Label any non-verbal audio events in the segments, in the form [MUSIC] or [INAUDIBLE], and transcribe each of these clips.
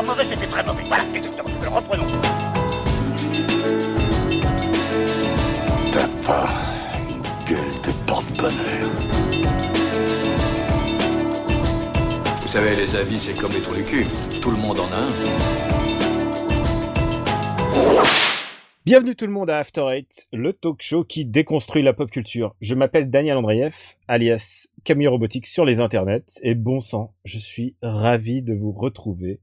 pas mauvais, c'était très mauvais. Voilà, exactement. Alors reprenons. T'as pas une gueule de porte-bonheur. Vous savez, les avis, c'est comme les trous du cul. Tout le monde en a un. Bienvenue tout le monde à After Eight, le talk show qui déconstruit la pop culture. Je m'appelle Daniel Andreev, alias Camille Robotique sur les internets, et bon sang, je suis ravi de vous retrouver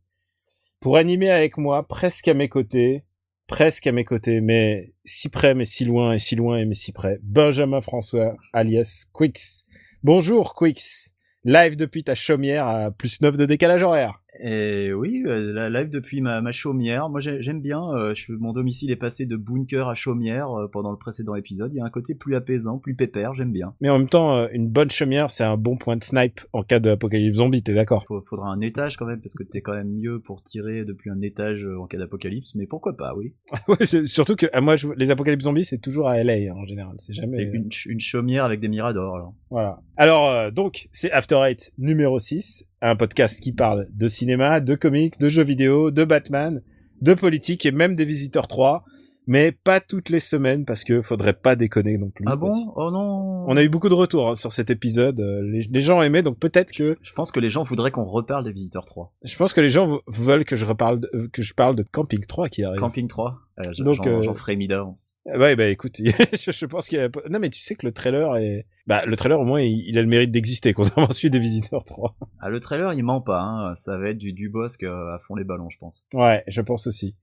pour animer avec moi, presque à mes côtés, presque à mes côtés, mais si près, mais si loin, et si loin, mais si près, Benjamin François, alias Quix. Bonjour Quix, live depuis ta chaumière à plus 9 de décalage horaire. Et oui, euh, la live depuis ma, ma chaumière. Moi, j'ai- j'aime bien. euh, je, mon domicile est passé de bunker à chaumière euh, pendant le précédent épisode. Il y a un côté plus apaisant, plus pépère. J'aime bien. Mais en même temps, euh, une bonne chaumière, c'est un bon point de snipe en cas d'apocalypse zombie, t'es d'accord? Faudra un étage quand même parce que t'es quand même mieux pour tirer depuis un étage en cas d'apocalypse. Mais pourquoi pas, oui. [LAUGHS] C'est- surtout que ah, moi, je, les apocalypses zombies, c'est toujours à LA hein, en général. C'est jamais. C'est une, ch- une chaumière avec des miradors. Alors. Voilà. Alors donc, c'est After Eight numéro 6, un podcast qui parle de cinéma, de comics, de jeux vidéo, de Batman, de politique et même des Visiteurs 3, mais pas toutes les semaines parce que faudrait pas déconner non plus. Ah bon? Oh non. On a eu beaucoup de retours hein, sur cet épisode. euh, Les, les gens aimaient, donc peut-être que Je pense que les gens voudraient qu'on reparle des Visiteurs 3. je pense que les gens veulent que je reparle de, euh, que je parle de Camping 3 qui arrive. Camping 3. Euh, je- Donc, j'en euh, ferai mis d'avance. Euh, Ouais, bah écoute, [LAUGHS] je, je pense qu'il y a... Non, mais tu sais que le trailer est... Bah, le trailer, au moins, il, il a le mérite d'exister, [LAUGHS] contrairement à celui des Visiteurs 3. Ah, le trailer, il ment pas. Hein. Ça va être du Dubosc euh, à fond les ballons, je pense. Ouais, je pense aussi.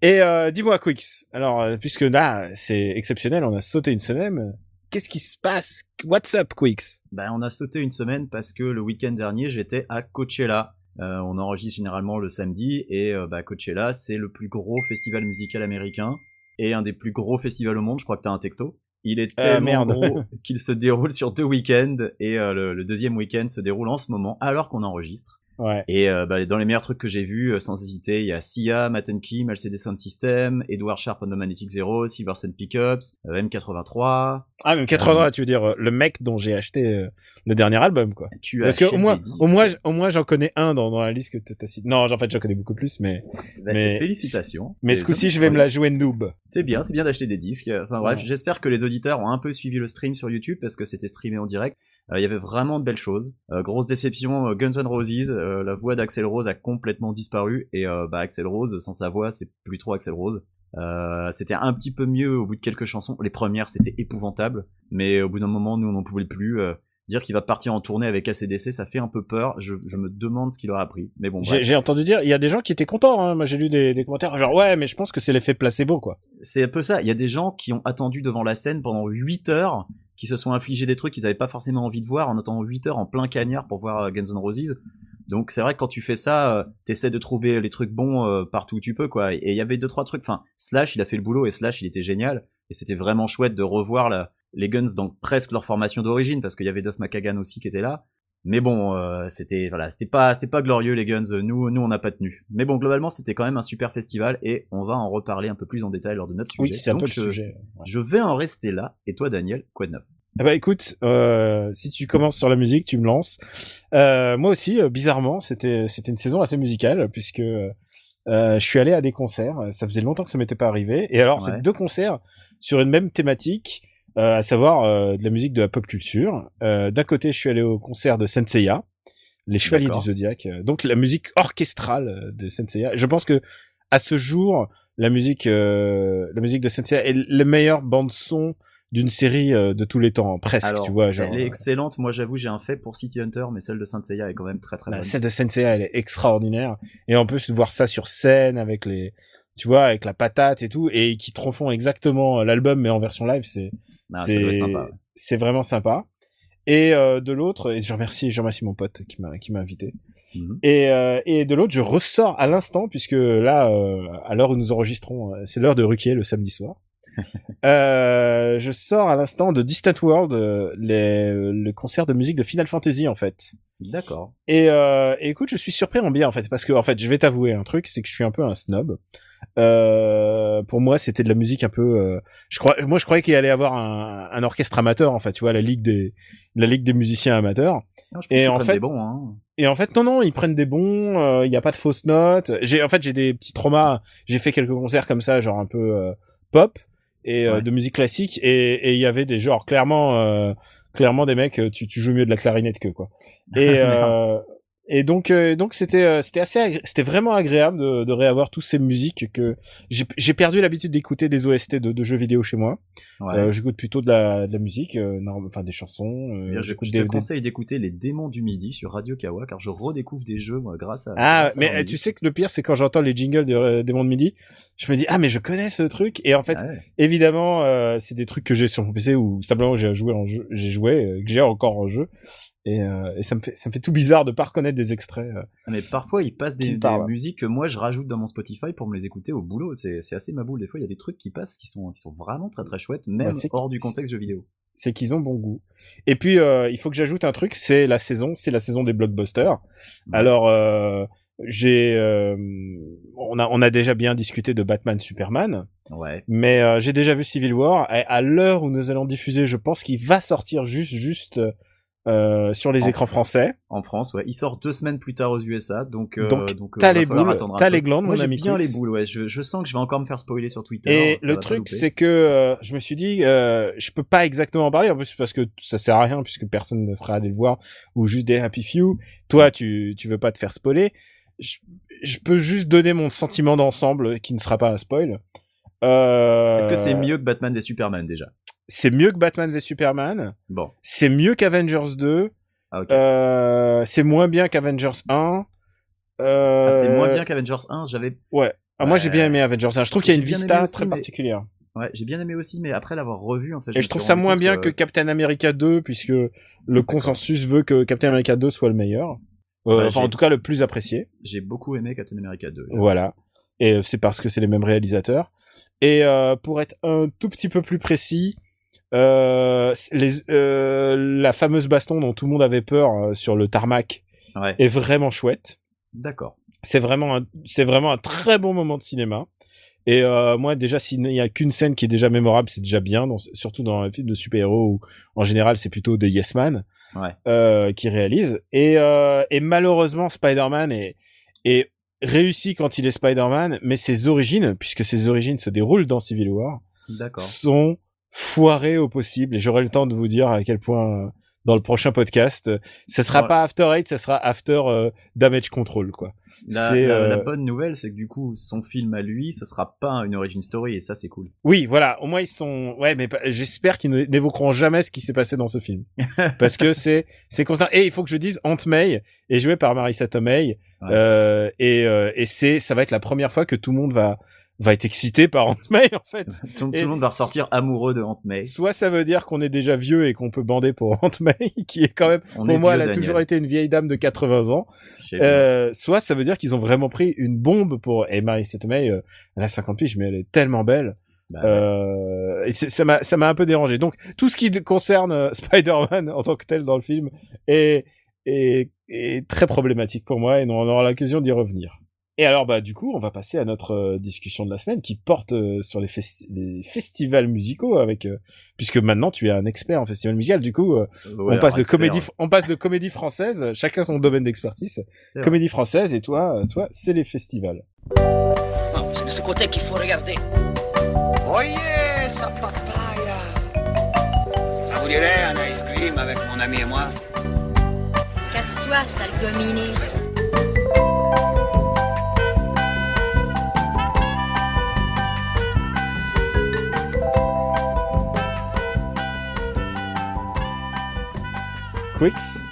Et euh, dis-moi, Quix, alors, euh, puisque là, c'est exceptionnel, on a sauté une semaine, qu'est-ce qui se passe? What's up, Quix? Ben, on a sauté une semaine parce que le week-end dernier, j'étais à Coachella. Euh, on enregistre généralement le samedi et euh, bah, Coachella, c'est le plus gros festival musical américain et un des plus gros festivals au monde. Je crois que t'as un texto. Il est Euh, tellement gros [LAUGHS] qu'il se déroule sur deux week-ends et euh, le, le deuxième week-end se déroule en ce moment alors qu'on enregistre. Ouais. Et euh, bah, dans les meilleurs trucs que j'ai vus, euh, sans hésiter, il y a Sia, Matt Kim, LCD Sound System, Edward Sharp on the Magnetic Zero, Silverson Pickups, euh, M83. Ah, même 80, tu veux dire, euh, le mec dont j'ai acheté euh, le dernier album, quoi. Tu Parce que au moins, au moins, au moins, j'en connais un dans, dans la liste que t'as cité. Non, en fait, j'en connais beaucoup plus, mais, Bah, mais- félicitations. mais ce coup-ci, je vais me la jouer noob. C'est bien, c'est bien d'acheter des disques. Enfin bref, Ouais. j'espère que les auditeurs ont un peu suivi le stream sur YouTube parce que c'était streamé en direct. Euh, Il y avait vraiment de belles choses. Euh, grosse déception, euh, Guns N' Roses, la voix d'Axel Rose a complètement disparu et bah, Axel Rose, sans sa voix, c'est plus trop Axel Rose. Euh, c'était un petit peu mieux au bout de quelques chansons. Les premières, c'était épouvantable, mais au bout d'un moment, nous, on n'en pouvait plus. Euh, dire qu'il va partir en tournée avec ACDC, ça fait un peu peur. Je, je me demande ce qu'il aura appris. Mais bon, j'ai entendu dire, il y a des gens qui étaient contents, hein. Moi, j'ai lu des, des commentaires, genre, ouais, mais je pense que c'est l'effet placebo, quoi. c'est un peu ça. Il y a des gens qui ont attendu devant la scène pendant 8 heures, qui se sont infligés des trucs qu'ils n'avaient pas forcément envie de voir en attendant 8 heures en plein cagnard pour voir euh, Guns N' Roses. Donc c'est vrai que quand tu fais ça, euh, t'essaies de trouver les trucs bons euh, partout où tu peux, quoi. Et il y avait deux trois trucs. Enfin, Slash, il a fait le boulot et Slash, il était génial. Et c'était vraiment chouette de revoir les Guns dans presque leur formation d'origine, parce qu'il y avait Duff McKagan aussi qui était là. Mais bon, euh, c'était voilà, c'était pas c'était pas glorieux les Guns. Nous nous on n'a pas tenu. Mais bon, globalement c'était quand même un super festival et on va en reparler un peu plus en détail lors de notre sujet. Oui, c'est un Donc, peu le je, sujet. Ouais. Je vais en rester là. Et toi Daniel, quoi de neuf? Ah bah écoute, euh, si tu commences sur la musique, tu me lances. Euh, moi aussi, euh, bizarrement, c'était c'était une saison assez musicale puisque euh, je suis allé à des concerts. Ça faisait longtemps que ça m'était pas arrivé. Et alors, Ouais. c'est deux concerts sur une même thématique, euh, à savoir euh, de la musique de la pop culture. Euh, D'un côté, je suis allé au concert de Senseiya, les Chevaliers du. Zodiaque. euh, donc la musique orchestrale euh, de Senseiya. Je pense que à ce jour, la musique, euh, la musique de Senseiya est le meilleur bande son d'une série de tous les temps, presque, Alors, tu vois, genre. elle est excellente. Moi j'avoue j'ai un fait pour City Hunter, mais celle de Saint Seiya est quand même très très la bonne. scène de Senseiya, elle est extraordinaire. Et en plus, de voir ça sur scène avec les, tu vois, avec la patate et tout, et qui te refont exactement l'album, mais en version live, c'est, c'est, vraiment sympa. Et euh, de l'autre, et je remercie, je remercie mon pote qui m'a, qui m'a invité. Mhm. Et, euh, et de l'autre, je ressors à l'instant, puisque là, euh, à l'heure où nous enregistrons, euh, c'est l'heure de Ruquier le samedi soir. [LAUGHS] euh, je sors à l'instant de Distant World, euh, les, le concert de musique de Final Fantasy en fait. D'accord. Et, euh, et écoute, je suis surpris en bien en fait, parce que en fait, je vais t'avouer un truc, c'est que je suis un peu un snob. Euh, pour moi, c'était de la musique un peu. euh, je crois, moi, je croyais qu'il allait avoir un, un orchestre amateur, en fait. Tu vois, la ligue des, la ligue des musiciens amateurs. Non, je pense Et en fait- des bons, hein. Et en fait, non, non, ils prennent des bons. euh, Il n'y a pas de fausses notes. J'ai, en fait, j'ai des petits traumas. J'ai fait quelques concerts comme ça, genre un peu euh, pop et euh, Ouais. de musique classique. Et et il y avait des genres clairement, euh, clairement des mecs. euh, Tu, tu joues mieux de la clarinette que quoi. Et [LAUGHS] euh, et donc euh, donc c'était euh, c'était assez agré- c'était vraiment agréable de, de réavoir toutes ces musiques que j'ai j'ai perdu l'habitude d'écouter des OST de, de jeux vidéo chez moi. Ouais. Euh, j'écoute plutôt de la de la musique, euh, norm- enfin des chansons. euh, j'écoute je te des- conseille d'écouter Les Démons du Midi sur Radio Kawa car je redécouvre des jeux moi, grâce à. Ah, grâce à mais euh, tu sais que le pire, c'est quand j'entends les jingles de, des mondes midi, je me dis ah mais je connais ce truc et en fait Ah ouais. évidemment euh, c'est des trucs que j'ai sur mon PC ou simplement j'ai joué en jeu, j'ai joué, que j'ai encore en jeu et, euh, et ça me fait ça me fait tout bizarre de pas reconnaître des extraits. euh. Mais parfois, ils passent des, musiques que moi je rajoute dans mon Spotify pour me les écouter au boulot. C'est c'est assez ma boule. Des fois, il y a des trucs qui passent qui sont, qui sont vraiment très très chouettes, même Ouais, hors du contexte jeu vidéo. C'est qu'ils ont bon goût. Et puis euh, il faut que j'ajoute un truc, c'est la saison, c'est la saison des blockbusters. Ouais. Alors euh, j'ai euh, on a on a déjà bien discuté de Batman Superman. Ouais. Mais euh, j'ai déjà vu Civil War. Et à l'heure où nous allons diffuser, je pense qu'il va sortir juste, juste euh, sur les En écrans français. En France, ouais. Il sort deux semaines plus tard aux USA, donc. euh, Donc, donc euh, t'as les boules, t'as les glandes, Moi, mon ami bien les boules, ouais. Je, je sens que je vais encore me faire spoiler sur Twitter. Et le truc, c'est que euh, je me suis dit, euh, je peux pas exactement en parler, en plus parce que ça sert à rien, puisque personne ne sera allé le voir, ou juste des happy few. Toi, tu, tu veux pas te faire spoiler. Je, je peux juste donner mon sentiment d'ensemble, qui ne sera pas un spoil. Euh, Est-ce que c'est mieux que Batman des Superman déjà? C'est mieux que Batman v Superman. Bon. C'est mieux qu'Avengers 2. Ah, ok. Euh, c'est moins bien qu'Avengers 1. Euh, Ah, c'est moins bien qu'Avengers 1. J'avais, Ouais. Ah, moi, j'ai bien aimé Avengers 1. Je trouve qu'il y a une vista aussi, très mais- particulière. ouais, j'ai bien aimé aussi, mais après l'avoir revu, en fait. Et me je trouve ça moins bien que- que Captain America 2, puisque le consensus veut que Captain America 2 soit le meilleur. Euh, Ouais, enfin, en tout cas, le plus apprécié. J'ai beaucoup aimé Captain America 2. Voilà. Et euh, c'est parce que c'est les mêmes réalisateurs. Et euh, pour être un tout petit peu plus précis, euh, les, euh, la fameuse baston dont tout le monde avait peur euh, sur le tarmac Ouais. est vraiment chouette. D'accord. c'est vraiment un, c'est vraiment un très bon moment de cinéma. Et euh, moi déjà s'il n'y a qu'une scène qui est déjà mémorable, c'est déjà bien, dans, surtout dans un film de super-héros où en général c'est plutôt des Yes Man Ouais. euh, qui réalisent. Et, euh, et malheureusement Spider-Man est, est réussi quand il est Spider-Man, mais ses origines, puisque ses origines se déroulent dans Civil War, D'accord. sont foirées au possible. Et j'aurai le temps de vous dire à quel point euh, dans le prochain podcast, euh, ce sera Ouais. pas After Eight, ce sera After euh, Damage Control quoi. La, C'est, la- euh, la bonne nouvelle, c'est que du coup, son film à lui, ce sera pas une origin story, et ça, c'est cool. Oui, voilà. Au moins ils sont. Ouais, mais j'espère qu'ils n'évoqueront jamais ce qui s'est passé dans ce film, [LAUGHS] parce que c'est c'est constant. Et il faut que je dise, Aunt May est jouée par Marissa Tomei, Ouais. euh, et euh, et c'est ça va être la première fois que tout le monde va va être excité par Aunt May en fait. Tout, le monde va ressortir amoureux de Aunt May. Soit ça veut dire qu'on est déjà vieux et qu'on peut bander pour Aunt May, [LAUGHS] qui est quand même On pour moi vieux, elle a Daniel. toujours été une vieille dame de 80 ans. Euh, soit ça veut dire qu'ils ont vraiment pris une bombe pour. Et Marissa Tomei, euh, elle a 50 piges, mais elle est tellement belle. Bah, Euh, et ça m'a ça m'a un peu dérangé. Donc tout ce qui concerne euh, [LAUGHS] Spider-Man en tant que tel dans le film est est, est très problématique pour moi et on aura l'occasion d'y revenir. Et alors bah du coup on va passer à notre euh, discussion de la semaine qui porte euh, sur les, festi- les festivals musicaux avec euh, puisque maintenant tu es un expert en festival musical du coup euh, ouais, on passe de expert, comédie ouais. on passe de comédie française chacun son domaine d'expertise vrai. comédie française et toi toi c'est les festivals. Non, c'est de ce côté qu'il faut regarder. Voyez sa papaya. Ça vous dirait un ice cream avec mon ami et moi Casse-toi, sale gominé.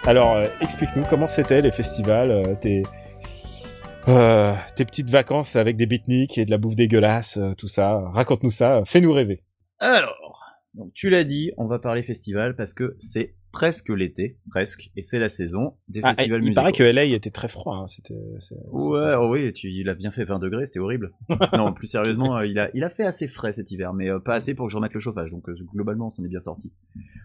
Alors euh, explique-nous comment c'était les festivals, euh, tes euh, tes petites vacances avec des beatniks et de la bouffe dégueulasse, tout ça. Raconte-nous ça, fais-nous rêver. Alors, donc tu l'as dit, on va parler festival parce que c'est presque l'été, presque, et c'est la saison des Ah, festivals il musicaux. paraît que LA était très froid. Hein, c'était. Ouais, oh oui, tu, il a bien fait 20 degrés, c'était horrible. [LAUGHS] non, plus sérieusement, il a, il a fait assez frais cet hiver, mais pas assez pour que je remette le chauffage, donc globalement, on s'en est bien sorti.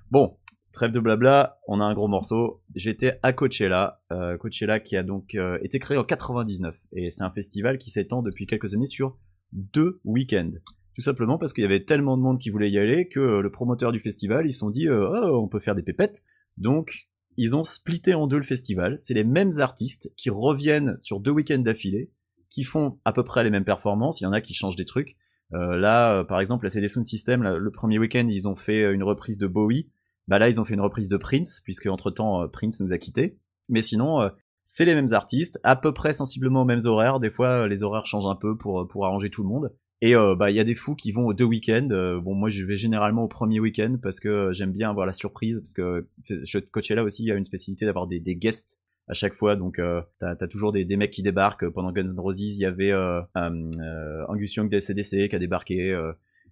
Bon, trêve de blabla, on a un gros morceau. J'étais à Coachella, euh, Coachella qui a donc euh, été créé en 99, et c'est un festival qui s'étend depuis quelques années sur deux week-ends. Tout simplement parce qu'il y avait tellement de monde qui voulait y aller que le promoteur du festival, ils se sont dit, euh, oh, on peut faire des pépettes. Donc, ils ont splitté en deux le festival. C'est les mêmes artistes qui reviennent sur deux week-ends d'affilée, qui font à peu près les mêmes performances. Il y en a qui changent des trucs. Là, par exemple, la CD Sound System, le premier week-end, ils ont fait une reprise de Bowie. Bah là, ils ont fait une reprise de Prince, puisque entre temps, Prince nous a quittés. Mais sinon, euh, c'est les mêmes artistes, à peu près sensiblement aux mêmes horaires. Des fois, euh, les horaires changent un peu pour, pour arranger tout le monde. Et euh, bah il y a des fous qui vont aux deux week-ends. Euh, bon moi je vais généralement au premier week-end parce que euh, j'aime bien avoir la surprise parce que Coachella aussi il y a une spécialité d'avoir des, des guests à chaque fois donc euh, t'as as toujours des, des mecs qui débarquent. Pendant Guns N' Roses il y avait euh, euh, euh, Angus Young des CDC qui a débarqué.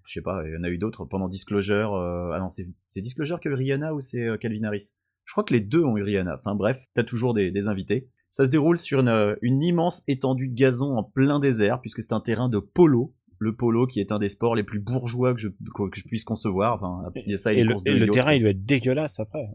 Je sais pas il y en a eu d'autres pendant Disclosure. euh, ah non c'est Disclosure qui a eu Rihanna ou c'est euh, Calvin Harris? Je crois que les deux ont eu Rihanna. Enfin bref t'as toujours des, des invités. Ça se déroule sur une, euh, une immense étendue de gazon en plein désert puisque c'est un terrain de polo le polo qui est un des sports les plus bourgeois que je, que je puisse concevoir. Enfin, il y a ça et, le, et terrain, il doit être dégueulasse après.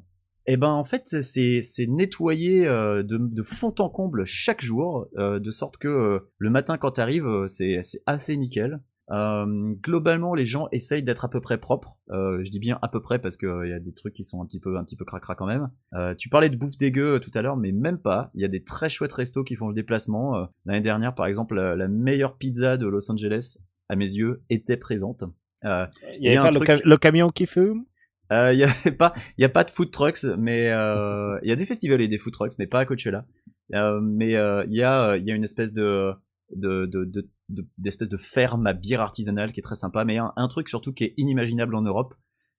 Eh ben en fait c'est nettoyé de, de fond en comble chaque jour, de sorte que le matin quand t'arrives c'est assez nickel. Euh, globalement les gens essayent d'être à peu près propres. Euh, je dis bien à peu près parce que il y a des trucs qui sont un petit peu un petit peu cracra quand même. Euh, tu parlais de bouffe dégueu euh, tout à l'heure, mais même pas. Il y a des très chouettes restos qui font le déplacement. Euh, L'année dernière par exemple la, la meilleure pizza de Los Angeles à mes yeux était présente. Euh, Il y avait a pas le, camion qui fume? Euh, Il y avait pas, il y a pas de food trucks, mais euh, il y a des festivals et des food trucks, mais pas à Coachella. Euh, mais euh, il y a, il y a une espèce de de de- de- d'espèce de, ferme à bière artisanale qui est très sympa, mais un, un truc surtout qui est inimaginable en Europe.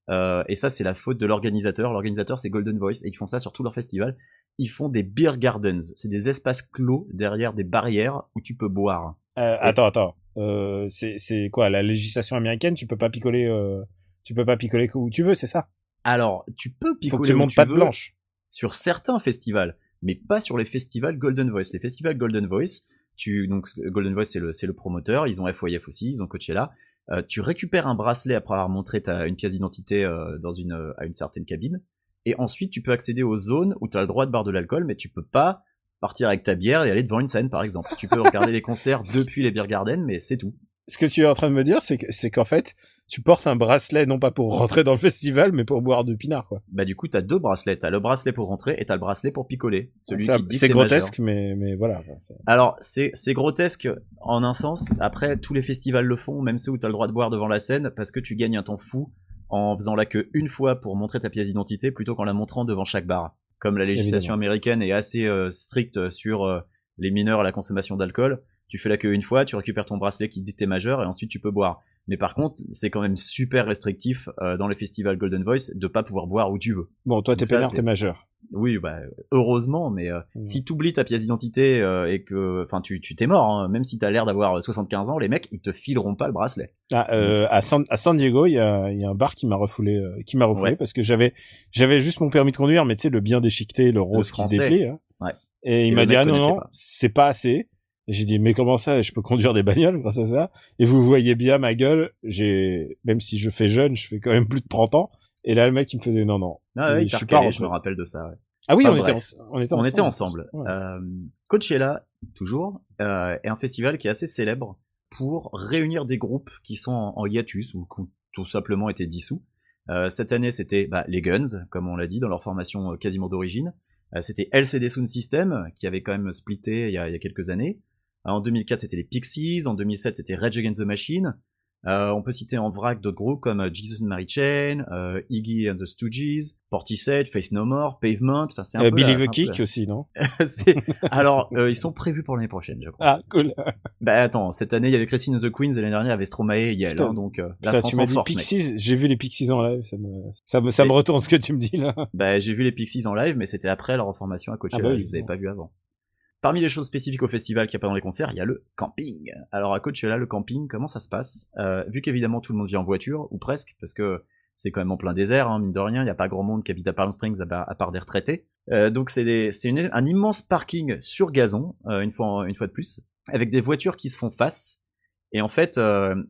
Euh, et ça, c'est la faute de l'organisateur. L'organisateur, c'est Golden Voice, et ils font ça sur tout leur festival. Ils font des beer gardens. C'est des espaces clos derrière des barrières où tu peux boire. Euh, Attends, attends. Euh, c'est quoi la législation américaine? Tu peux pas picoler. Tu peux pas picoler où tu veux, c'est ça? Alors, tu peux picoler Faut que tu où montes tu pas de blanche. sur certains festivals, mais pas sur les festivals Golden Voice. Les festivals Golden Voice, tu donc Golden Voice c'est le c'est le promoteur, ils ont FYF aussi, ils ont Coachella. Euh, tu récupères un bracelet après avoir montré ta une pièce d'identité euh, dans une euh, à une certaine cabine, et ensuite tu peux accéder aux zones où tu as le droit de boire de l'alcool, mais tu peux pas partir avec ta bière et aller devant une scène par exemple. Tu peux regarder les concerts [LAUGHS] depuis les beer gardens, mais c'est tout. Ce que tu es en train de me dire, c'est que c'est qu'en fait, tu portes un bracelet non pas pour rentrer dans le festival, mais pour boire du pinard, quoi. Bah du coup t'as deux bracelets, t'as le bracelet pour rentrer et t'as le bracelet pour picoler. Celui Ça, qui dit que c'est grotesque, mais mais voilà. Alors, c'est c'est grotesque en un sens. Après, tous les festivals le font, même ceux où tu as le droit de boire devant la scène, parce que tu gagnes un temps fou en faisant la queue une fois pour montrer ta pièce d'identité plutôt qu'en la montrant devant chaque bar. Comme la législation Évidemment. américaine est assez euh, stricte sur euh, les mineurs et la consommation d'alcool, tu fais la queue une fois, tu récupères ton bracelet qui dit que t'es majeur et ensuite tu peux boire. Mais par contre, c'est quand même super restrictif euh, dans les festivals Golden Voice de pas pouvoir boire où tu veux. Bon, toi, t'es pénard, t'es majeur. Oui, bah heureusement, mais euh, Mm. si t'oublies ta pièce d'identité euh, et que, enfin, tu tu t'es mort, hein, même si t'as l'air d'avoir 75 ans, les mecs ils te fileront pas le bracelet. Ah, euh, Donc, à, San, à San Diego, il y a, il y a un bar qui m'a refoulé, euh, qui m'a refoulé Ouais. parce que j'avais, j'avais juste mon permis de conduire, mais tu sais le bien déchiqueté, le rose qui se déplie. hein. Ouais. Et, Et il m'a dit ah non non, c'est pas assez. Et j'ai dit mais comment ça, je peux conduire des bagnoles grâce à ça? Et vous voyez bien ma gueule, j'ai, même si je fais jeune, je fais quand même plus de 30 ans. Et là le mec il me faisait non non. Ah ouais, je suis pas me rappelle de ça. ouais. Ah oui, Enfin, on, était en- on était On ensemble. était ensemble. Ouais. Euh, Coachella, toujours, euh, est un festival qui est assez célèbre pour réunir des groupes qui sont en, en hiatus ou qui ont tout simplement été dissous. Euh, cette année, c'était bah, les Guns, comme on l'a dit, dans leur formation euh, quasiment d'origine. Euh, c'était LCD Sound System, qui avait quand même splitté il y a, il y a quelques années. Euh, en 2004, c'était les Pixies. En 2007, c'était Rage Against the Machine. Euh, on peut citer en vrac d'autres groupes comme euh, Jesus and Mary Chain, euh, Iggy and the Stooges, Portishead, Face No More, Pavement. Enfin, c'est un Euh, peu Billy the peu Kick aussi, non? [LAUGHS] Alors, euh, ils sont prévus pour l'année prochaine, je crois. Ah cool. [LAUGHS] Bah attends, cette année il y avait Christine and the Queens et l'année dernière il y avait Stromae et Putain. hein, donc euh, la Putain, France tu m'as en dit force. Pixies, j'ai vu les Pixies en live, ça me, ça me, ça me Et- retourne ce que tu me dis là. Bah j'ai vu les Pixies en live, mais c'était après leur formation à Coachella, Ah bah oui, je les avais bon. pas vus avant. Parmi les choses spécifiques au festival qu'il n'y a pas dans les concerts, il y a le camping. Alors à Coachella, le camping, comment ça se passe? Euh, Vu qu'évidemment tout le monde vient en voiture, ou presque, parce que c'est quand même en plein désert, hein, mine de rien, il n'y a pas grand monde qui habite à Palm Springs à, part- des retraités. Euh, donc c'est un immense parking sur gazon, euh, une, fois, une fois de plus, avec des voitures qui se font face. Et en fait,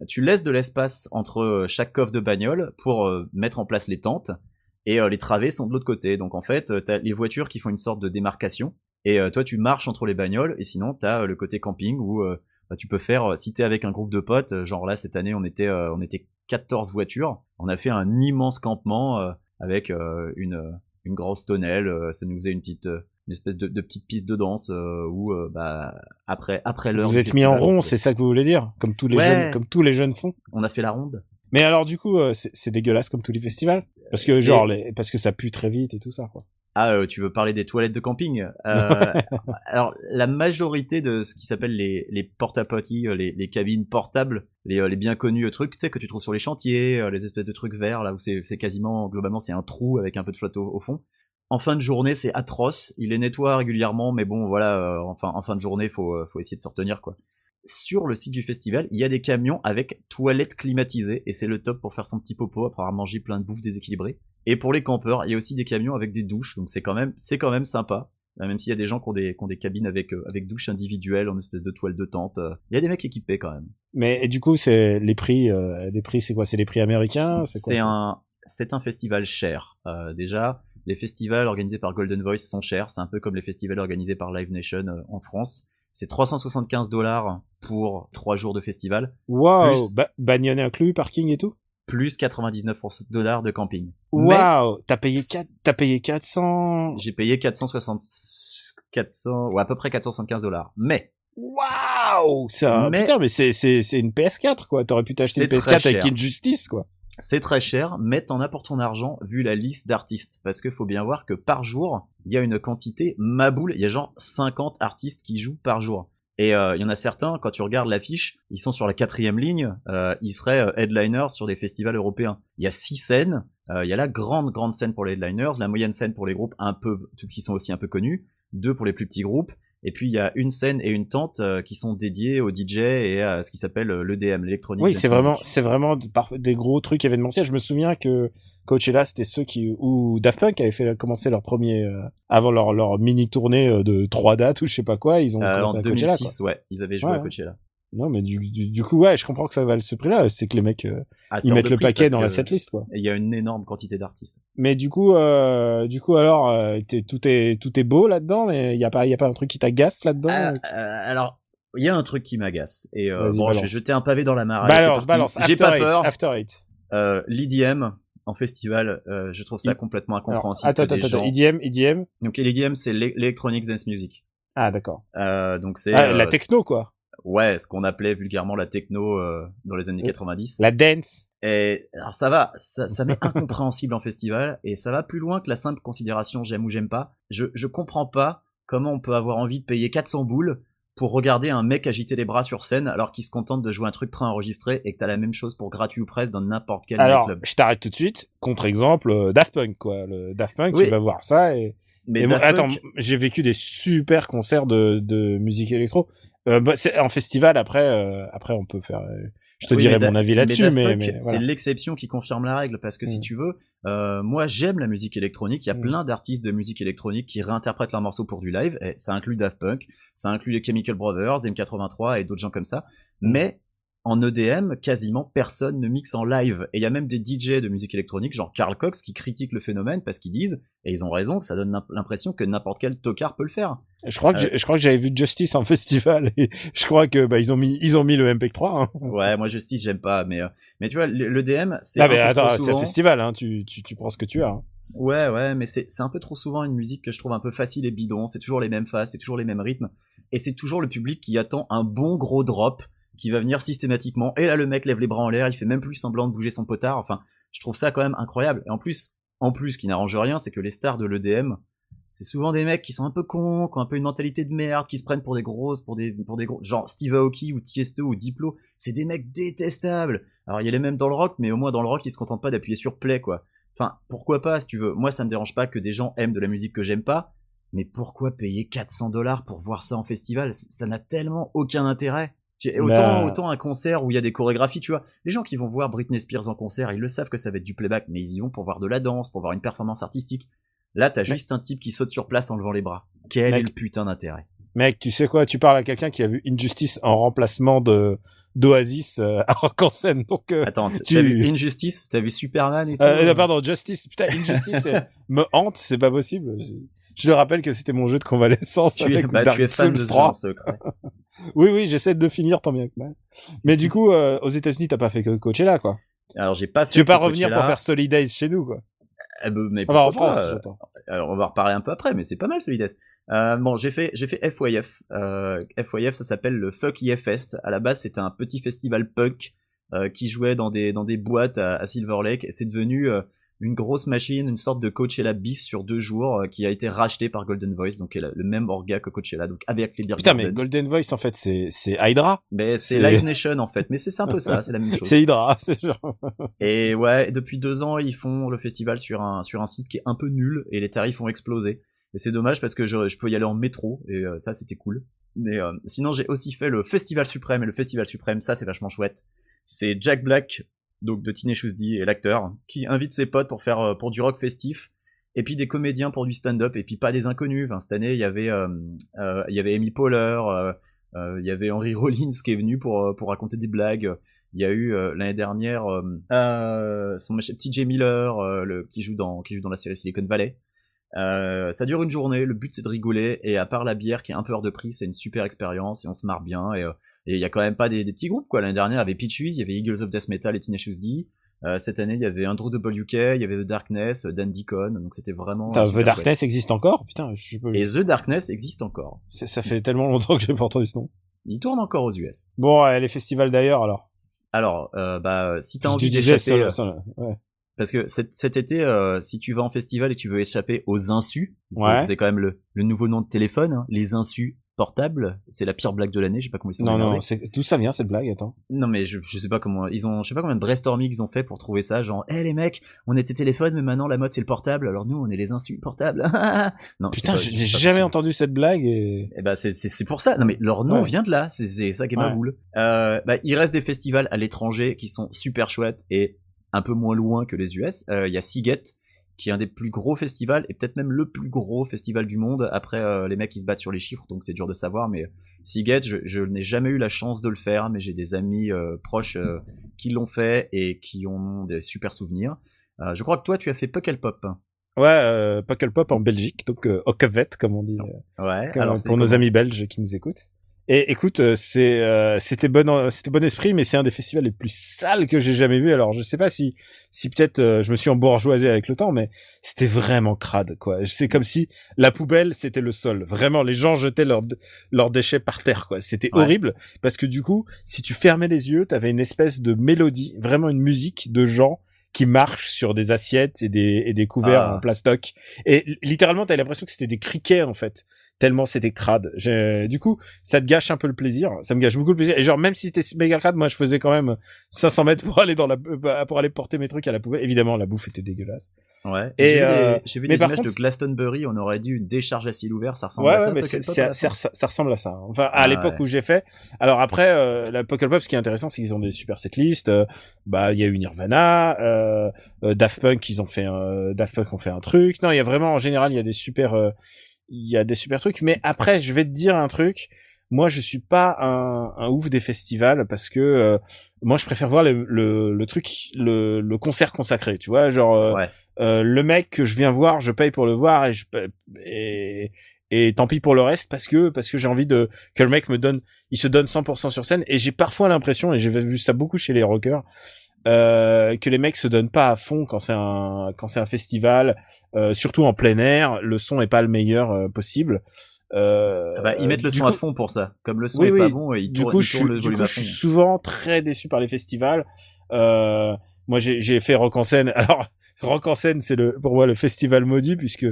tu laisses de l'espace entre chaque coffre de bagnole pour mettre en place les tentes, et les travées sont de l'autre côté. Donc en fait, tu as les voitures qui font une sorte de démarcation, et euh, toi tu marches entre les bagnoles, et sinon tu as le côté camping où euh, bah, tu peux faire, euh, si t'es avec un groupe de potes, euh, genre là cette année on était, euh, on était 14 voitures, on a fait un immense campement euh, avec euh, une, euh, une grosse tonnelle, euh, ça nous faisait une petite, euh, une espèce de, de petite piste de danse euh, où euh, bah après après l'heure Vous êtes mis en rond, on- c'est ça que vous voulez dire? Comme tous les Ouais. jeunes, comme tous les jeunes font? on a fait la ronde. Mais alors du coup, euh, c'est dégueulasse comme tous les festivals? Parce que genre les, parce que ça pue très vite et tout ça quoi. Ah, euh, tu veux parler des toilettes de camping Euh, [LAUGHS] Alors, la majorité de ce qui s'appelle les, les porta-potty, euh, les, les cabines portables, les, euh, les bien connus trucs, tu sais, que tu trouves sur les chantiers, les espèces de trucs verts, là où c'est c'est quasiment, globalement, c'est un trou avec un peu de flotte au, au fond. En fin de journée, c'est atroce. Il les nettoie régulièrement, mais bon, voilà, euh, enfin, en fin de journée, faut, faut essayer de se retenir, quoi. Sur le site du festival, il y a des camions avec toilettes climatisées, et c'est le top pour faire son petit popo après avoir mangé plein de bouffe déséquilibrée. Et pour les campeurs, il y a aussi des camions avec des douches, donc c'est quand même, c'est quand même sympa. Euh, Même s'il y a des gens qui ont des, qui ont des cabines avec, euh, avec douche individuelle en espèce de toile de tente, euh, il y a des mecs équipés quand même. Mais et du coup, c'est les prix, euh, les prix, c'est quoi? C'est les prix américains? C'est un, c'est un festival cher. Euh, déjà, les festivals organisés par Golden Voice sont chers. C'est un peu comme les festivals organisés par Live Nation en France. C'est 375 dollars pour trois jours de festival, Waouh, Plus- ba- inclus, parking et tout? Plus 99 dollars de camping. Waouh, t'as payé 4, t'as payé 400. j'ai payé 460, 400, ou à peu près 475 dollars. Mais, Waouh, c'est un... Mais- putain, mais c'est c'est c'est une PS4 quoi. T'aurais pu t'acheter une C'est très PS4 avec. Injustice quoi. C'est très cher, mais t'en as pour ton argent vu la liste d'artistes. Parce qu'il faut bien voir que par jour, il y a une quantité maboule. Il y a genre 50 artistes qui jouent par jour. Et euh, il y en a certains, quand tu regardes l'affiche, ils sont sur la quatrième ligne. euh, ils seraient euh, headliners sur des festivals européens. Il y a six scènes. il y a la grande, grande scène pour les headliners, la moyenne scène pour les groupes un peu, qui sont aussi un peu connus, deux pour les plus petits groupes. Et puis il y a une scène et une tente qui sont dédiées aux DJ et à ce qui s'appelle l'EDM, l'électronique. Oui, c'est vraiment c'est vraiment des gros trucs événementiels. Je me souviens que Coachella c'était ceux qui ou Daft Punk avaient fait commencer leur premier euh, avant leur leur mini tournée euh, de trois dates ou je sais pas quoi, ils ont Euh, commencé en à Coachella quoi. 2006, ouais, ils avaient joué Ouais, à. Coachella. Non, mais du, du, du coup, ouais, je comprends que ça valent ce prix-là. C'est que les mecs, euh, Ah, ils mettent le paquet dans la setlist, quoi. Il y a une énorme quantité d'artistes. Mais du coup, euh, du coup, alors, euh, tout est, tout est beau là-dedans, mais il y a pas, il y a pas un truc qui t'agace là-dedans. Euh, alors, il y a un truc qui m'agace. Et bon, je vais jeter un pavé dans la mare. Balance, balance. J'ai pas peur. After Eight. Euh, L'IDM en festival, euh, je trouve ça I- complètement Alors, incompréhensible. attends, que attends, attends. gens- EDM, EDM. Donc l'IDM, c'est l'Electronic Dance Music. Ah, d'accord. Euh, donc c'est Ah, euh, la techno, quoi. Ouais, ce qu'on appelait vulgairement la techno euh, dans les années Oui. 90. La dance. Et alors ça va, ça, ça m'est [LAUGHS] incompréhensible en festival et ça va plus loin que la simple considération j'aime ou j'aime pas. Je, je comprends pas comment on peut avoir envie de payer 400 boules pour regarder un mec agiter les bras sur scène alors qu'il se contente de jouer un truc préenregistré et que t'as la même chose pour gratuit ou presque dans n'importe quel Alors, club. je t'arrête tout de suite. Contre-exemple, euh, Daft Punk, quoi. Le Daft Punk, Oui. tu vas voir ça et, Mais et moi, attends, j'ai vécu des super concerts de, de musique électro. Euh, bah, en festival après, euh, après on peut faire. Je te Oui, dirai mon avis là-dessus, mais, mais c'est l'exception qui confirme la règle parce que si Mm. tu veux, euh, moi j'aime la musique électronique. Il y a Mm. plein d'artistes de musique électronique qui réinterprètent leurs morceaux pour du live. Et ça inclut Daft Punk, ça inclut les Chemical Brothers, M83 et d'autres gens comme ça. Mm. Mais en EDM, quasiment personne ne mixe en live. Et il y a même des DJ de musique électronique, genre Carl Cox, qui critiquent le phénomène parce qu'ils disent, et ils ont raison, que ça donne l'impression que n'importe quel tocard peut le faire. Je crois que Euh, je crois que j'avais vu Justice en [LAUGHS] festival et je crois que bah ils ont mis ils ont mis le MP3. Hein. Ouais, moi Justice, j'aime pas, mais, euh, mais tu vois, l'EDM, c'est Ah mais attends, c'est un festival, hein. Tu tu tu prends ce que tu as. hein. Ouais, ouais, mais c'est c'est un peu trop souvent une musique que je trouve un peu facile et bidon. C'est toujours les mêmes phases, c'est toujours les mêmes rythmes. Et c'est toujours le public qui attend un bon gros drop qui va venir systématiquement. Et là, le mec lève les bras en l'air, il fait même plus semblant de bouger son potard. Enfin, je trouve ça quand même incroyable. Et en plus, en plus, ce qui n'arrange rien, c'est que les stars de l'EDM, c'est souvent des mecs qui sont un peu cons, qui ont un peu une mentalité de merde, qui se prennent pour des grosses, pour des, pour des gros, genre Steve Aoki ou Tiesto ou Diplo. C'est des mecs détestables. Alors, il y a les mêmes dans le rock, mais au moins dans le rock, ils se contentent pas d'appuyer sur play, quoi. Enfin, pourquoi pas, si tu veux. Moi, ça me dérange pas que des gens aiment de la musique que j'aime pas, mais pourquoi payer 400 dollars pour voir ça en festival? Ça n'a tellement aucun intérêt. Tu- Autant, autant un concert où il y a des chorégraphies, tu vois. Les gens qui vont voir Britney Spears en concert, ils le savent que ça va être du playback, mais ils y vont pour voir de la danse, pour voir une performance artistique. Là, t'as juste un type qui saute sur place en levant les bras. Quel Mec. est le putain d'intérêt Mec, tu sais quoi Tu parles à quelqu'un qui a vu Injustice en remplacement de d'Oasis euh, [LAUGHS] à Rock en scène. Donc euh, Attends, tu- t'as vu Injustice? T'as vu Superman et tout? Euh, euh, pardon, Justice. Putain, Injustice [LAUGHS] euh, me hante, c'est pas possible. Je le rappelle que c'était mon jeu de convalescence Tu es, avec bah, Dark tu es fan Souls de ce 3. genre secret. Oui, oui, j'essaie de finir tant bien que mal. Mais du coup, euh, aux États-Unis, t'as pas fait que Coachella, quoi. Alors j'ai pas fait. Tu veux pas revenir Coachella. pour faire Solid Days chez nous, quoi. Eh ben, mais Enfin, en France, pas, euh. Alors on va reparler un peu après, mais c'est pas mal Solides. Euh, bon, j'ai fait j'ai fait FYF. FYF, ça s'appelle le Fuck Fest. À la base, c'était un petit festival punk qui jouait dans des dans des boîtes à, à Silver Lake. C'est devenu une grosse machine, une sorte de Coachella bis sur deux jours, euh, qui a été racheté par Golden Voice, donc est le même orga que Coachella, donc avec les Putain, mais. Golden Voice, en fait, c'est, c'est Hydra. Mais c'est Live Nation en fait, mais c'est c'est un peu ça, c'est la même [LAUGHS] chose. C'est Hydra. [LAUGHS] C'est genre... Et ouais, depuis deux ans, ils font le festival sur un, sur un site qui est un peu nul et les tarifs ont explosé. Et c'est dommage parce que je, je peux y aller en métro et euh, ça c'était cool. Mais euh, sinon, j'ai aussi fait le Festival Suprême et le Festival Suprême, ça c'est vachement chouette. C'est Jack Black, donc de Teenage D et l'acteur, qui invite ses potes pour faire euh, pour du rock festif. Et puis des comédiens pour du stand-up et puis pas des inconnus. Cette année, il y avait euh, euh, il y avait Amy Poehler, il y avait Henry [LAUGHS] Rollins qui est venu pour pour raconter des blagues. Il y a eu l'année dernière son TJ Miller le, qui joue dans qui joue dans la série Silicon Valley. Ça dure une journée. Le but c'est de rigoler et à part la bière qui est un peu hors de prix, c'est une super expérience et on se marre bien et il y a quand même pas des, des petits groupes quoi. L'année dernière il y avait Peaches, il y avait Eagles of Death Metal et Tenacious D. Euh, cette année il y avait Andrew WK, il y avait The Darkness, Dan Deacon, donc c'était vraiment. Putain, The Darkness existe encore? Putain, je peux... Et The Darkness existe encore. ça fait tellement longtemps que j'ai pas entendu ce nom. Il tourne encore aux US. Bon, ouais, les festivals d'ailleurs, alors. Alors, euh, bah, si t'as envie d'échapper, euh, ça, ouais. Parce que cet, cet été, euh, si tu vas en festival et tu veux échapper aux insus, Ouais. c'est quand même le, le nouveau nom de téléphone, hein, les insus portables, c'est la pire blague de l'année, je sais pas comment ils sont Non, regardés. non, c'est... d'où ça vient cette blague Attends. Non mais je, je sais pas comment ils ont, je sais pas combien de brainstorming ils ont fait pour trouver ça, genre, hé les mecs, on était téléphone mais maintenant la mode c'est le portable, alors nous on est les insus portables. [LAUGHS] non, Putain, j'ai jamais entendu cette blague et. Eh ben c'est c'est pour ça. Non mais leur nom Ouais. vient de là. C'est ça qui est ma Ouais. boule. Euh, bah, il reste des festivals à l'étranger qui sont super chouettes et un peu moins loin que les US. Euh, Il y a Seagate qui est un des plus gros festivals et peut-être même le plus gros festival du monde. Après euh, les mecs ils se battent sur les chiffres donc c'est dur de savoir. Mais Seagate je, je n'ai jamais eu la chance de le faire mais j'ai des amis euh, proches euh, qui l'ont fait et qui ont des super souvenirs. Je crois que toi tu as fait Pop. Ouais, euh, Puckle Pop en Belgique, donc euh, au comme on dit, Ouais. alors, pour nos amis belges qui nous écoutent. Et écoute, euh, c'est euh, c'était bon, en- c'était bon esprit, mais c'est un des festivals les plus sales que j'ai jamais vu. Alors je sais pas si si peut-être euh, je me suis embourgeoisé avec le temps, mais c'était vraiment crade quoi. C'est comme si la poubelle c'était le sol. Vraiment, les gens jetaient leurs leurs déchets par terre quoi. C'était Ouais. horrible parce que du coup, si tu fermais les yeux, t'avais une espèce de mélodie, vraiment une musique de gens qui marchent sur des assiettes et des et des couverts Ah. en plastoc. Et li- littéralement, t'as l'impression que c'était des criquets en fait. Tellement c'était crade. J'ai- Du coup, ça te gâche un peu le plaisir. Ça me gâche beaucoup le plaisir. Et genre, même si c'était méga crade, moi, je faisais quand même 500 mètres pour aller dans la, euh, pour aller porter mes trucs à la poubelle. Évidemment, la bouffe était dégueulasse. Ouais. Et, j'ai vu euh, des, j'ai vu mais des par images contre- de Glastonbury, on aurait dit une décharge à ciel ouvert, ça ressemble Ouais, à ouais, ça. mais à la c'est- fin ça, ça ressemble à ça. Enfin, à Ah, l'époque ouais. où j'ai fait. Alors après, euh, la Pop, ce qui est intéressant, c'est qu'ils ont des super setlists. Euh, bah, il y a eu Nirvana, euh, euh, Daft Punk, ils ont fait un, Daft Punk ont fait un truc. Non, il y a vraiment, en général, il y a des super, euh, il y a des super trucs. Mais après, je vais te dire un truc. Moi, je suis pas un, un ouf des festivals parce que euh, moi, je préfère voir le, le, le truc, le, le concert consacré. Tu vois, genre. euh, Ouais. euh, le mec que je viens voir, je paye pour le voir et je et et tant pis pour le reste parce que parce que j'ai envie de que le mec me donne, il se donne 100% sur scène et j'ai parfois l'impression et j'ai vu ça beaucoup chez les rockers euh, que les mecs se donnent pas à fond quand c'est un quand c'est un festival, euh, surtout en plein air, le son est pas le meilleur euh, Ah possible. Euh, bah, ils mettent le son coup- à fond pour ça. Comme le son Oui, est oui. pas bon, ils du tournent, coup, ils je le du coup, à je suis souvent très déçu par les festivals. Euh, moi, j'ai, j'ai fait Rock en scène. [LAUGHS] Alors, Rock en scène, c'est le, pour moi, le festival maudit puisque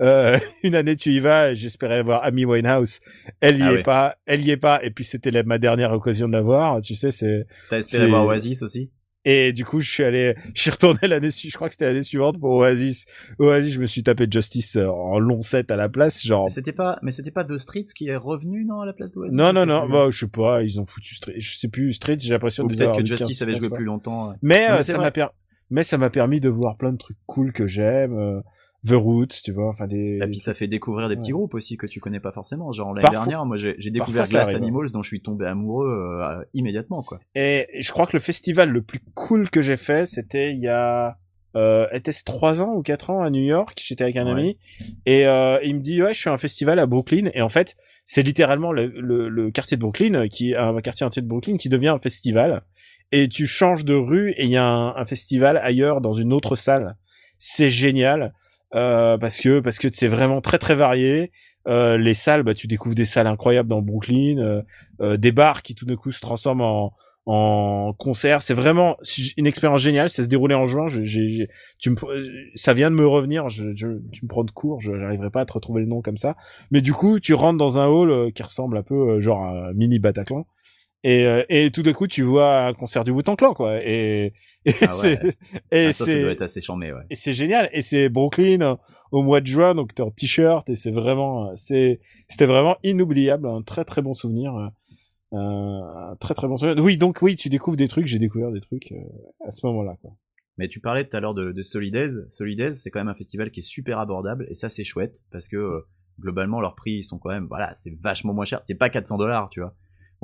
euh, [LAUGHS] une année tu y vas. J'espérais voir Amy Winehouse. Elle y Ah est oui. pas. Elle y est pas. Et puis c'était ma dernière occasion de la voir. Tu sais, c'est. T'as espéré voir Oasis aussi? Et du coup, je suis allé, je suis retourné l'année suivante. Je crois que c'était l'année suivante pour Oasis. Oasis, je me suis tapé Justice euh, en long set à la place, genre. Mais c'était pas, mais c'était pas The Streets qui est revenu, non, à la place d'Oasis Non, non, non, plus. bah, je sais pas, ils ont foutu Street, je sais plus, Street, j'ai l'impression de peut-être que Justice 15, avait joué 15 fois. plus longtemps. Mais, euh, ça m'a per... mais ça m'a permis de voir plein de trucs cool que j'aime, euh, The Roots, tu vois, enfin des. Et puis ça fait découvrir des petits Ouais. groupes aussi que tu connais pas forcément. Genre l'année dernière, moi j'ai découvert Glass arrive. Animals dont je suis tombé amoureux euh, immédiatement quoi. Et je crois que le festival le plus cool que j'ai fait, c'était il y a euh, était-ce trois ans ou quatre ans à New York? J'étais avec un Ouais. ami et euh, il me dit ouais, je suis à un festival à Brooklyn et en fait c'est littéralement le, le, le quartier de Brooklyn qui un quartier entier de Brooklyn qui devient un festival et tu changes de rue et il y a un, un festival ailleurs dans une autre salle. C'est génial euh, parce que parce que c'est vraiment très très varié. Euh, les salles, bah, tu découvres des salles incroyables dans Brooklyn, euh, euh, des bars qui tout d'un coup se transforment en, en concert. C'est vraiment une expérience géniale. Ça se déroulait en juin. Tu me, ça vient de me revenir. Je, tu me prends de court. Je n'arriverai pas à te retrouver le nom comme ça. Mais du coup, tu rentres dans un hall euh, qui ressemble un peu euh, genre à un mini Bataclan. Et, euh, et tout d'un coup, tu vois un concert du Wu-Tang Clan, quoi. Et, et Ah ouais. c'est, et Ah, ça, ça doit être assez charmé, ouais. et c'est génial. Et c'est Brooklyn euh, au mois de juin, donc t'es en t-shirt et c'est vraiment, euh, c'est, c'était vraiment inoubliable, un très très bon souvenir, euh, un très très bon souvenir. Oui, donc oui, tu découvres des trucs, j'ai découvert des trucs euh, à ce moment-là. Quoi. Mais tu parlais tout à l'heure de, de Solidaise. Solidaise, c'est quand même un festival qui est super abordable et ça c'est chouette parce que euh, globalement leurs prix ils sont quand même, voilà, c'est vachement moins cher. C'est pas 400 dollars, tu vois.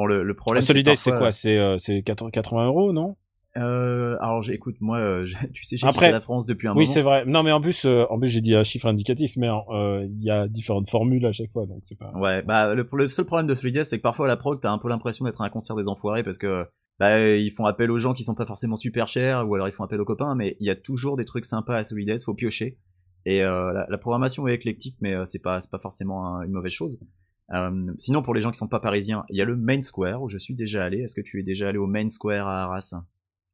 Bon, le, le problème. Solidaire, c'est quoi? C'est euh, c'est 80 80 euros, non? Euh, alors j'ai- écoute, moi, euh, [LAUGHS] tu sais, j'ai quitté la France depuis un Oui, moment. c'est vrai. Non, mais en plus, euh, en plus, j'ai dit un chiffre indicatif, mais euh, il y a différentes formules à chaque fois, donc c'est pas. Ouais, bah le, le seul problème de Solidaise, c'est que parfois à la prog, t'as un peu l'impression d'être à un concert des enfoirés parce que bah ils font appel aux gens qui sont pas forcément super chers ou alors ils font appel aux copains, mais il y a toujours des trucs sympas à Solidaise, faut piocher. Et euh, la, la programmation est éclectique, mais euh, c'est pas c'est pas forcément un- une mauvaise chose. Euh, sinon, pour les gens qui sont pas parisiens, il y a le Main Square où je suis déjà allé. Est-ce que tu es déjà allé au Main Square à Arras?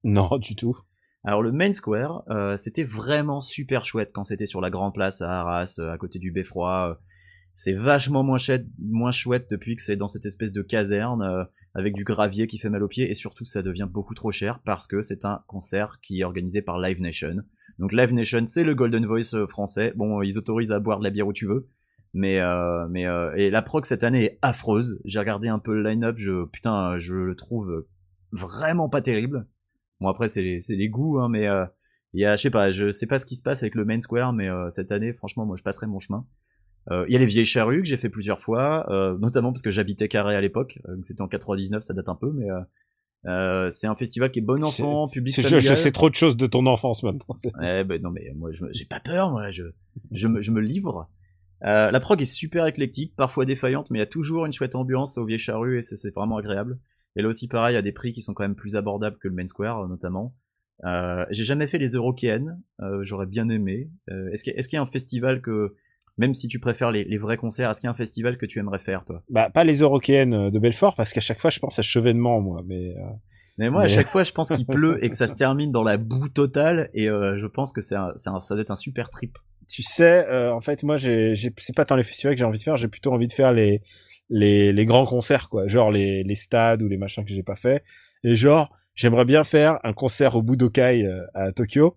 Non, du tout. alors le Main Square, euh, c'était vraiment super chouette quand c'était sur la grande place à Arras, euh, à côté du Beffroi. C'est vachement moins chouette, moins chouette depuis que c'est dans cette espèce de caserne euh, avec du gravier qui fait mal aux pieds et surtout ça devient beaucoup trop cher parce que c'est un concert qui est organisé par Live Nation. Donc Live Nation, c'est le Golden Voice français. Bon, ils autorisent à boire de la bière où tu veux. Mais euh, mais euh, et la prog cette année est affreuse. J'ai regardé un peu le line-up, je putain, je le trouve vraiment pas terrible. Bon après c'est les, les goûts hein, mais euh, il y a je sais pas, je sais pas ce qui se passe avec le Main Square mais euh, cette année franchement moi je passerai mon chemin. Euh, Il y a les vieilles charrues que j'ai fait plusieurs fois, euh, notamment parce que j'habitais Carré à l'époque, euh, c'était en 99, ça date un peu mais euh, euh, c'est un festival qui est bon enfant, public C'est- Je, sais trop de choses de ton enfance maintenant. Ouais, ben non, mais moi, j'ai pas peur, moi, je, je, me, je me livre. Euh, la prog est super éclectique, parfois défaillante, mais il y a toujours une chouette ambiance au Vieux Charru et c'est vraiment agréable. Et là aussi, pareil, il y a des prix qui sont quand même plus abordables que le Main Square, euh, notamment. Euh, j'ai jamais fait les Eurokéennes, euh, j'aurais bien aimé. Est-ce qu'il y, a- y un festival que, même si tu préfères les, les vrais concerts, est-ce qu'il y a un festival que tu aimerais faire, toi? Bah, pas les Eurokéennes de Belfort, parce qu'à chaque fois, je pense à Chevènement, moi. Mais euh, Mais moi, à chaque fois, je pense qu'il [LAUGHS] pleut et que ça se termine dans la boue totale, et euh, je pense que c'est ça doit être un super trip. Tu sais, euh, en fait, moi, j'ai, c'est pas tant les festivals que j'ai envie de faire, j'ai plutôt envie de faire les, les, les grands concerts, quoi. Genre les, les stades ou les machins que j'ai pas fait. Et genre, j'aimerais bien faire un concert au Budokai euh, à Tokyo.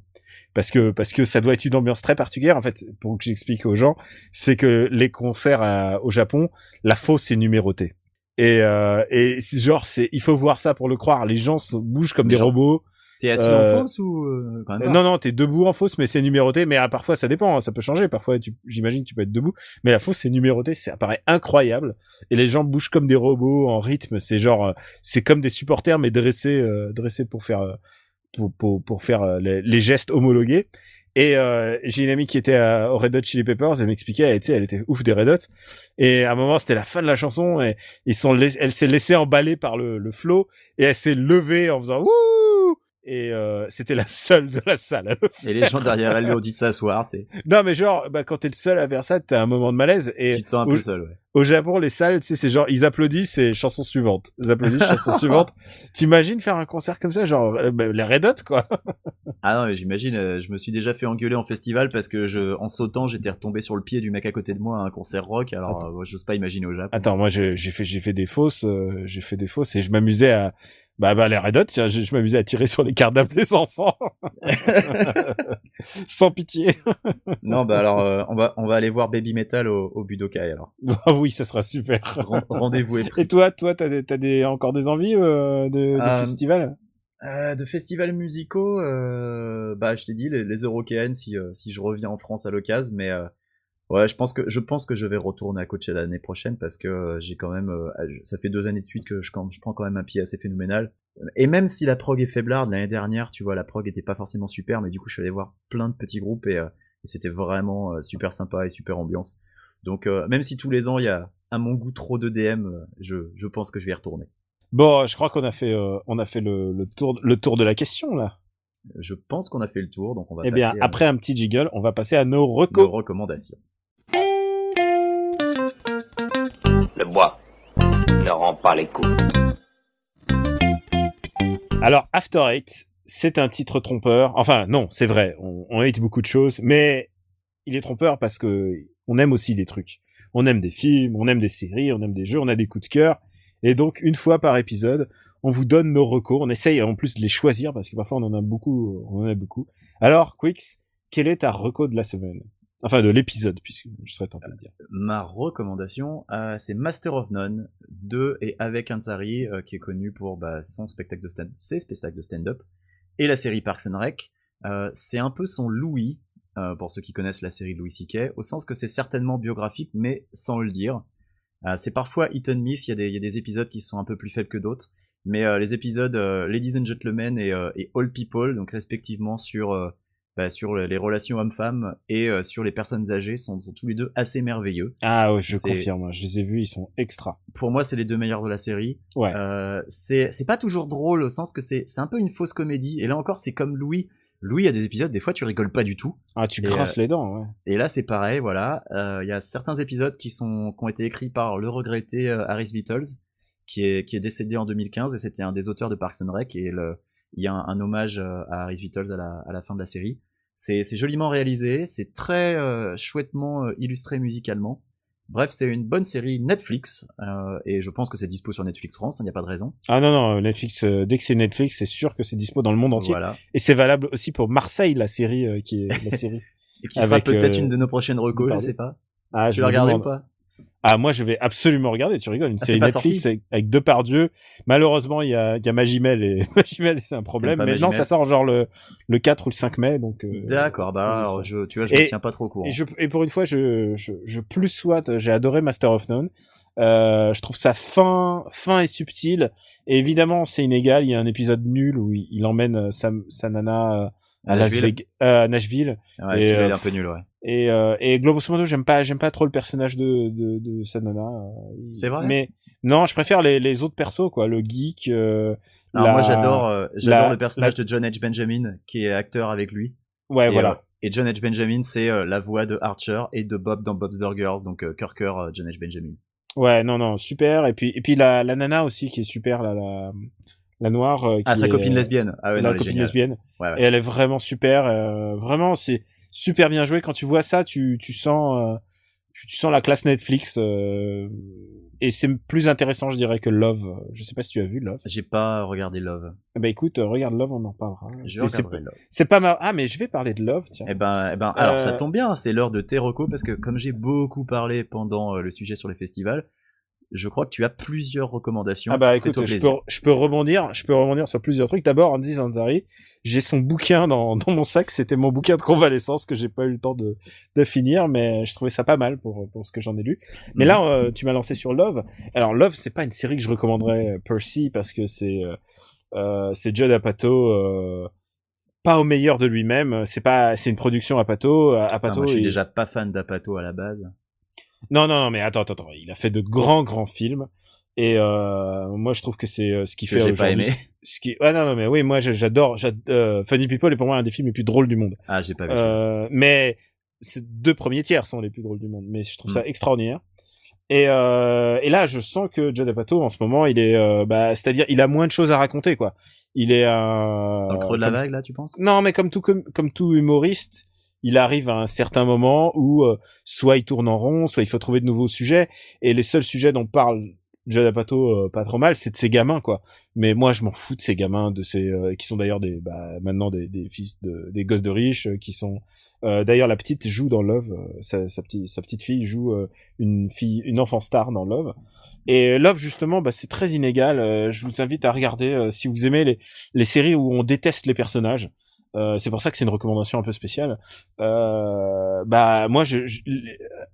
Parce que, parce que ça doit être une ambiance très particulière, en fait, pour que j'explique aux gens, c'est que les concerts à- au Japon, la fosse est numérotée. Et, euh, et genre, c'est, il faut voir ça pour le croire. Les gens se bougent comme Les des gens- robots. T'es assis Euh, en fausse ou euh, quand même Euh, non, non, t'es debout en fosse, mais c'est numéroté. Mais ah, parfois, ça dépend, hein, ça peut changer. Parfois, tu, j'imagine, tu peux être debout. Mais la fosse, c'est numéroté, ça paraît incroyable. Et les gens bougent comme des robots en rythme. C'est genre, euh, c'est comme des supporters, mais dressés, euh, dressés pour faire, euh, pour, pour, pour faire euh, les, les gestes homologués. Et euh, j'ai une amie qui était à, au Red Hot Chili Peppers, elle m'expliquait, elle, elle était ouf des Red Hot. Et à un moment, c'était la fin de la chanson, et ils sont, elle s'est laissée emballer par le, le flow, et elle s'est levée en faisant wouh. Et euh, c'était la seule de la salle. [LAUGHS] Et les gens derrière elle lui ont dit de s'asseoir, tu sais. Non, mais genre, bah, quand t'es le seul à faire ça, t'as un moment de malaise. Et Tu te sens un au, peu seul, ouais. au Japon, les salles, tu sais, c'est genre, ils applaudissent et chanson suivante. Ils applaudissent, chanson [LAUGHS] suivante. T'imagines faire un concert comme ça, genre, euh, bah, les Red Hot, quoi. [LAUGHS] Ah non, mais j'imagine, euh, je me suis déjà fait engueuler en festival parce que je, en sautant, j'étais retombé sur le pied du mec à côté de moi à un concert rock. Alors, euh, j'ose pas imaginer au Japon. Attends, moi, j'ai fait, j'ai fait des fausses, j'ai fait des fausses et je m'amusais à, bah, bah, les Red Hot, je, je m'amusais à tirer sur les cardables des enfants. [LAUGHS] Sans pitié. Non, bah alors, euh, on va, on va aller voir Baby Metal au, au Budokai alors. [LAUGHS] Ah oui, ça sera super. Ren- Rendez-vous est pris. Et toi, toi, t'as des, t'as des, encore des envies, euh, de, de Euh, festivals? Euh, de festivals musicaux, euh, bah je t'ai dit les, les Eurokéennes si si je reviens en France à l'occasion, mais euh, ouais je pense que je pense que je vais retourner à Coachella l'année prochaine parce que euh, j'ai quand même euh, ça fait deux années de suite que je, je prends quand même un pied assez phénoménal Et même si la prog est faiblarde, l'année dernière, tu vois, la prog était pas forcément super, mais du coup, je suis allé voir plein de petits groupes et, euh, et c'était vraiment super sympa et super ambiance. Donc, même si tous les ans, il y a, à mon goût, trop de DM, je, je pense que je vais y retourner. Bon, je crois qu'on a fait, euh, on a fait le, le tour, le tour de la question là. Je pense qu'on a fait le tour, donc on va Eh bien, à après un petit jiggle, on va passer à nos nos recommandations. Ne rend pas les coups. Alors, After Eight, c'est un titre trompeur. Enfin, non, c'est vrai, on, on beaucoup de choses, mais il est trompeur parce que on aime aussi des trucs. On aime des films, on aime des séries, on aime des jeux, on a des coups de cœur. Et donc, une fois par épisode, on vous donne nos recos. On essaye en plus de les choisir parce que parfois on en a beaucoup, on en a beaucoup. Alors, Quix, quel est ta reco de la semaine? Enfin, de l'épisode, puisque je serais tenté de dire. Ma recommandation, euh, c'est Master of None de et avec Ansari, euh, qui est connu pour bah, son spectacle de stand, ses spectacles de stand-up, et la série Parks and Rec. Euh, c'est un peu son Louis, euh, pour ceux qui connaissent la série Louis C.K., au sens que c'est certainement biographique, mais sans le dire. Euh, c'est parfois hit and miss, il y, y a des épisodes qui sont un peu plus faibles que d'autres, mais euh, les épisodes Ladies and Gentlemen et, et All People, donc respectivement sur, bah, sur les relations hommes-femmes et euh, sur les personnes âgées, sont, sont tous les deux assez merveilleux. Ah ouais, je confirme, je les ai vus, ils sont extra. Pour moi, c'est les deux meilleurs de la série. Ouais. Euh, c'est pas toujours drôle au sens que c'est un peu une fausse comédie. Et là encore, c'est comme Louis. Louis a des épisodes, des fois tu rigoles pas du tout. Ah, tu grinces les dents, ouais. Et là, c'est pareil, voilà. Euh, Il y a certains épisodes qui sont qui ont été écrits par le regretté euh, Harris Beatles, qui est qui est décédé en 2015 et c'était un des auteurs de Parks and Rec et le il y a un, un hommage euh, à Harris Beatles à la à la fin de la série. C'est joliment réalisé, c'est très euh, chouettement euh, illustré musicalement. Bref, c'est une bonne série Netflix euh, et je pense que c'est dispo sur Netflix France, il n'y a pas de raison. Ah non, non, Netflix, euh, dès que c'est Netflix, c'est sûr que c'est dispo dans le monde entier. Voilà. Et c'est valable aussi pour Marseille, la série euh, qui est la série. [LAUGHS] Et qui sera peut-être euh, une de nos prochaines recos, je pardon. sais pas. Ah, Tu je ou demande. pas? Ah, moi, je vais absolument regarder. Tu rigoles, une Ah, série Netflix avec, avec deux par Dieu. Malheureusement, il y a, il y a Magimel et [LAUGHS] Magimel, c'est un problème. Mais non, ça sort genre le le 4 ou le 5 mai, donc. euh, D'accord, bah alors, je, tu vois, je Et- me tiens pas trop au courant. Et, je, et pour une fois, je, je, je plus soit, j'ai adoré Master of None. Euh, je trouve ça fin, fin et subtil. Et évidemment, c'est inégal. Il y a un épisode nul où il, il emmène euh, sa, sa nana euh, à, Las Nashville Vegas- euh, Nashville. Ouais, et, celui-là, euh, est un peu nul, ouais. Et, euh, et Globus Mondo, j'aime pas, j'aime pas trop le personnage de, de, de sa nana. euh, C'est vrai? Mais non, je préfère les, les autres persos, quoi. Le geek. euh, Alors la- moi j'adore j'adore la- le personnage de John H. Benjamin qui est acteur avec lui. Ouais, et, voilà. et John H. Benjamin c'est euh, la voix de Archer et de Bob dans Bob's Burgers donc Kirker John H. Benjamin. Ouais, non, non, super. Et puis, et puis la, la nana aussi qui est super, la, la, la noire. euh, Ah qui sa est, copine euh, lesbienne. Ah ouais la non, copine lesbienne. Ouais, ouais. Et elle est vraiment super. euh, vraiment, c'est super bien joué. Quand tu vois ça, tu, tu sens, euh, tu, sens la classe Netflix. euh, et c'est plus intéressant, je dirais, que Love. Je sais pas si tu as vu Love. J'ai pas regardé Love. Eh ben écoute, regarde Love, on en parlera. Je regarderai Love. c'est pas mal. Ah, mais je vais parler de Love, tiens. Eh ben, eh ben, alors Euh, ça tombe bien, c'est l'heure de tes recos parce que comme j'ai beaucoup parlé pendant le sujet sur les festivals, je crois que tu as plusieurs recommandations. Ah bah écoute, je peux, je peux rebondir, je peux rebondir sur plusieurs trucs. D'abord, Andy Zanzari, j'ai son bouquin dans, dans mon sac, c'était mon bouquin de convalescence que j'ai pas eu le temps de, de finir, mais je trouvais ça pas mal pour, pour ce que j'en ai lu. Mais là, euh, tu m'as lancé sur Love. Alors Love, c'est pas une série que je recommanderais euh, per se parce que c'est euh, euh, c'est Judd Apatow, euh, pas au meilleur de lui-même. C'est pas, c'est une production Putain, Apatow, moi, je suis déjà pas fan d'Apato à la base. Non, non, non, mais attends, attends, attends. Il a fait de grands, grands films. Et euh, moi, je trouve que c'est euh, ce Que fait j'ai pas aimé. Ce qui, ouais, non, non, mais oui, moi, j'adore. j'ad- euh, Funny People est pour moi un des films les plus drôles du monde. Ah, j'ai pas vu. Euh, mais ces deux premiers tiers sont les plus drôles du monde. Mais je trouve ça Mm. extraordinaire. Et, euh, et là, je sens que Judd Apatow, en ce moment, il est, euh, bah, c'est-à-dire, il a moins de choses à raconter, quoi. Il est un. Dans le creux de la comme- vague là, tu penses? Non, mais comme tout comme, comme tout humoriste, il arrive à un certain moment où euh, soit il tourne en rond, soit il faut trouver de nouveaux sujets. Et les seuls sujets dont parle Judd Apatow euh, pas trop mal, c'est de ses gamins, quoi. Mais moi, je m'en fous de ces gamins, de ces euh, qui sont d'ailleurs des bah, maintenant des, des fils de des gosses de riches, euh, qui sont euh, d'ailleurs la petite joue dans Love, euh, sa, sa petite sa petite fille joue euh, une fille une enfant star dans Love. Et Love justement, bah, c'est très inégal. Euh, je vous invite à regarder euh, si vous aimez les les séries où on déteste les personnages. Euh, c'est pour ça que c'est une recommandation un peu spéciale. Euh, bah moi, je, je-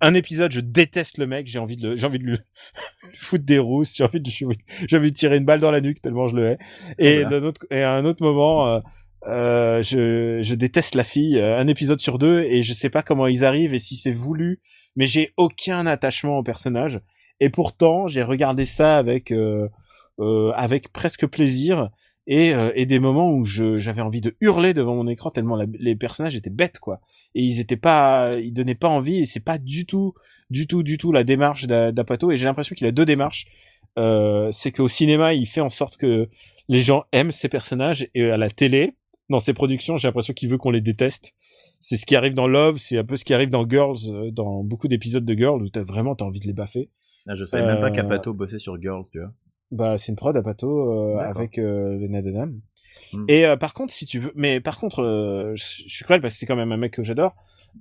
un épisode, je déteste le mec, j'ai envie de le, j'ai envie de lui [LAUGHS] foutre des rousses, j'ai envie de, j'ai envie de tirer une balle dans la nuque tellement je le hais. Et Voilà. d'un autre, et à un autre moment, euh, euh, je, je déteste la fille, euh, un épisode sur deux, et je sais pas comment ils arrivent et si c'est voulu, mais j'ai aucun attachement au personnage. Et pourtant, j'ai regardé ça avec, euh, euh, avec presque plaisir. Et, euh, et des moments où j'avais envie de hurler devant mon écran tellement la- les personnages étaient bêtes quoi. Et ils étaient pas ils donnaient pas envie et c'est pas du tout du tout du tout la démarche d'A- d'Apato. Et j'ai l'impression qu'il a deux démarches. Euh, c'est qu'au cinéma il fait en sorte que les gens aiment ses personnages et à la télé dans ses productions j'ai l'impression qu'il veut qu'on les déteste. C'est ce qui arrive dans Love c'est un peu ce qui arrive dans Girls euh, dans beaucoup d'épisodes de Girls où t'as vraiment t'as envie de les baffer. Ah, je savais même pas Euh, qu'Apato bossait sur Girls, tu vois. Bah, c'est une prod Apato euh, D'accord. avec euh, Lena Dunham. Hmm. Et euh, par contre, si tu veux, mais par contre, euh, je suis cruel parce que c'est quand même un mec que j'adore.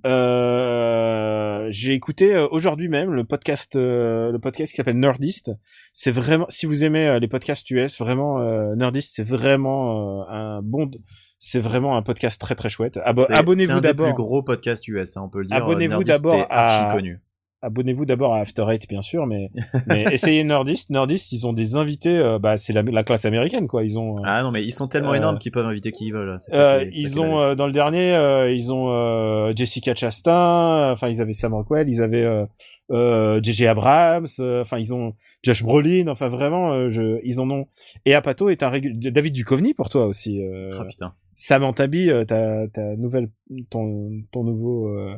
Euh, j'ai écouté euh, aujourd'hui même le podcast, euh, le podcast qui s'appelle Nerdist. C'est vraiment, si vous aimez euh, les podcasts US, vraiment euh, Nerdist, c'est vraiment euh, un bon, c'est vraiment un podcast très très chouette. Abo- C'est- c'est abonnez-vous un des plus d'abord. gros podcasts US, hein, on peut le dire. Abonnez-vous d'abord archi à- connu. Abonnez-vous d'abord à After Eight, bien sûr, mais, [LAUGHS] mais essayez Nerdist. Nerdist, ils ont des invités, euh, bah, c'est la, la classe américaine, quoi. Ils ont, euh, Ah non, mais ils sont tellement Euh, énormes qu'ils peuvent inviter qui ils veulent. ça qui ils ont euh, dans le dernier, euh, ils ont euh, Jessica Chastain, enfin ils avaient Sam Rockwell, ils avaient euh, euh, JJ Abrams, euh, enfin ils ont Josh Brolin, enfin vraiment, euh, je, ils en ont. Et Apato est un régul... David Duchovny pour toi aussi. Euh, Ah putain. Samantha Bee, euh, ta, ta nouvelle, ton, ton nouveau, euh,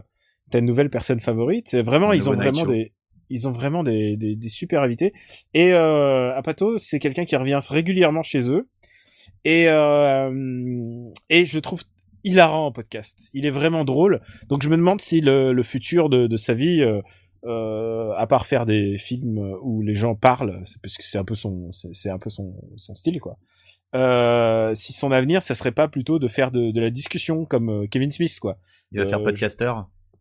ta nouvelle personne favorite. C'est vraiment, ils ont vraiment des, ils ont vraiment des, des, des super invités. Et euh, Apato, c'est quelqu'un qui revient régulièrement chez eux. Et euh, et je trouve hilarant en podcast. Il est vraiment drôle. Donc je me demande si le, le futur de, de sa vie, euh, euh, à part faire des films où les gens parlent, parce que c'est un peu son, c'est un peu son, son style quoi. Euh, si son avenir, ça serait pas plutôt de faire de, de la discussion comme Kevin Smith quoi. Il va faire podcaster.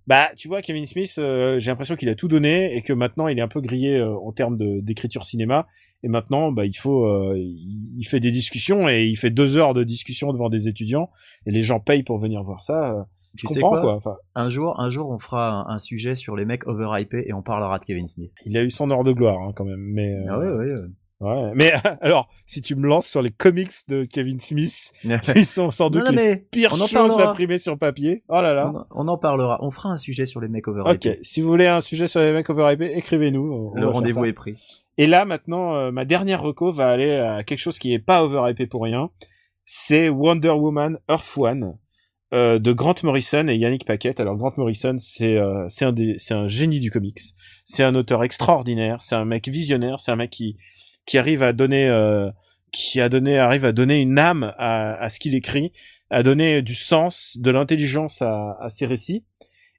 Bah, tu vois, Kevin Smith, euh, j'ai l'impression qu'il a tout donné et que maintenant il est un peu grillé euh, en termes d'écriture cinéma. Et maintenant, bah, il faut, euh, il, fait des discussions et il fait deux heures de discussion devant des étudiants et les gens payent pour venir voir ça. euh, Je Tu sais comprends quoi quoi. Enfin, Un jour, un jour, on fera un, un sujet sur les mecs overhypés et on parlera de Kevin Smith. il a eu son heure de gloire hein, quand même. Mais euh, Ah ouais, ouais. ouais. Mais [LAUGHS] alors, si tu me lances sur les comics de Kevin Smith, ouais. [LAUGHS] ils sont sans doute non, non, les mais pires on en choses imprimées sur papier. Oh là là. on, on en parlera. On fera un sujet sur les mecs overhypés. Ok, si vous voulez un sujet sur les mecs overhypés, écrivez-nous. Le rendez-vous est pris. Et là, maintenant, euh, ma dernière reco va aller à quelque chose qui est pas overhypé pour rien. C'est Wonder Woman Earth One euh, de Grant Morrison et Yannick Paquette. Alors Grant Morrison, c'est euh, c'est un c'est un génie du comics. C'est un auteur extraordinaire. C'est un mec visionnaire. C'est un mec qui qui arrive à donner euh, qui a donné arrive à donner une âme à, à ce qu'il écrit, à donner du sens, de l'intelligence à, à ses récits.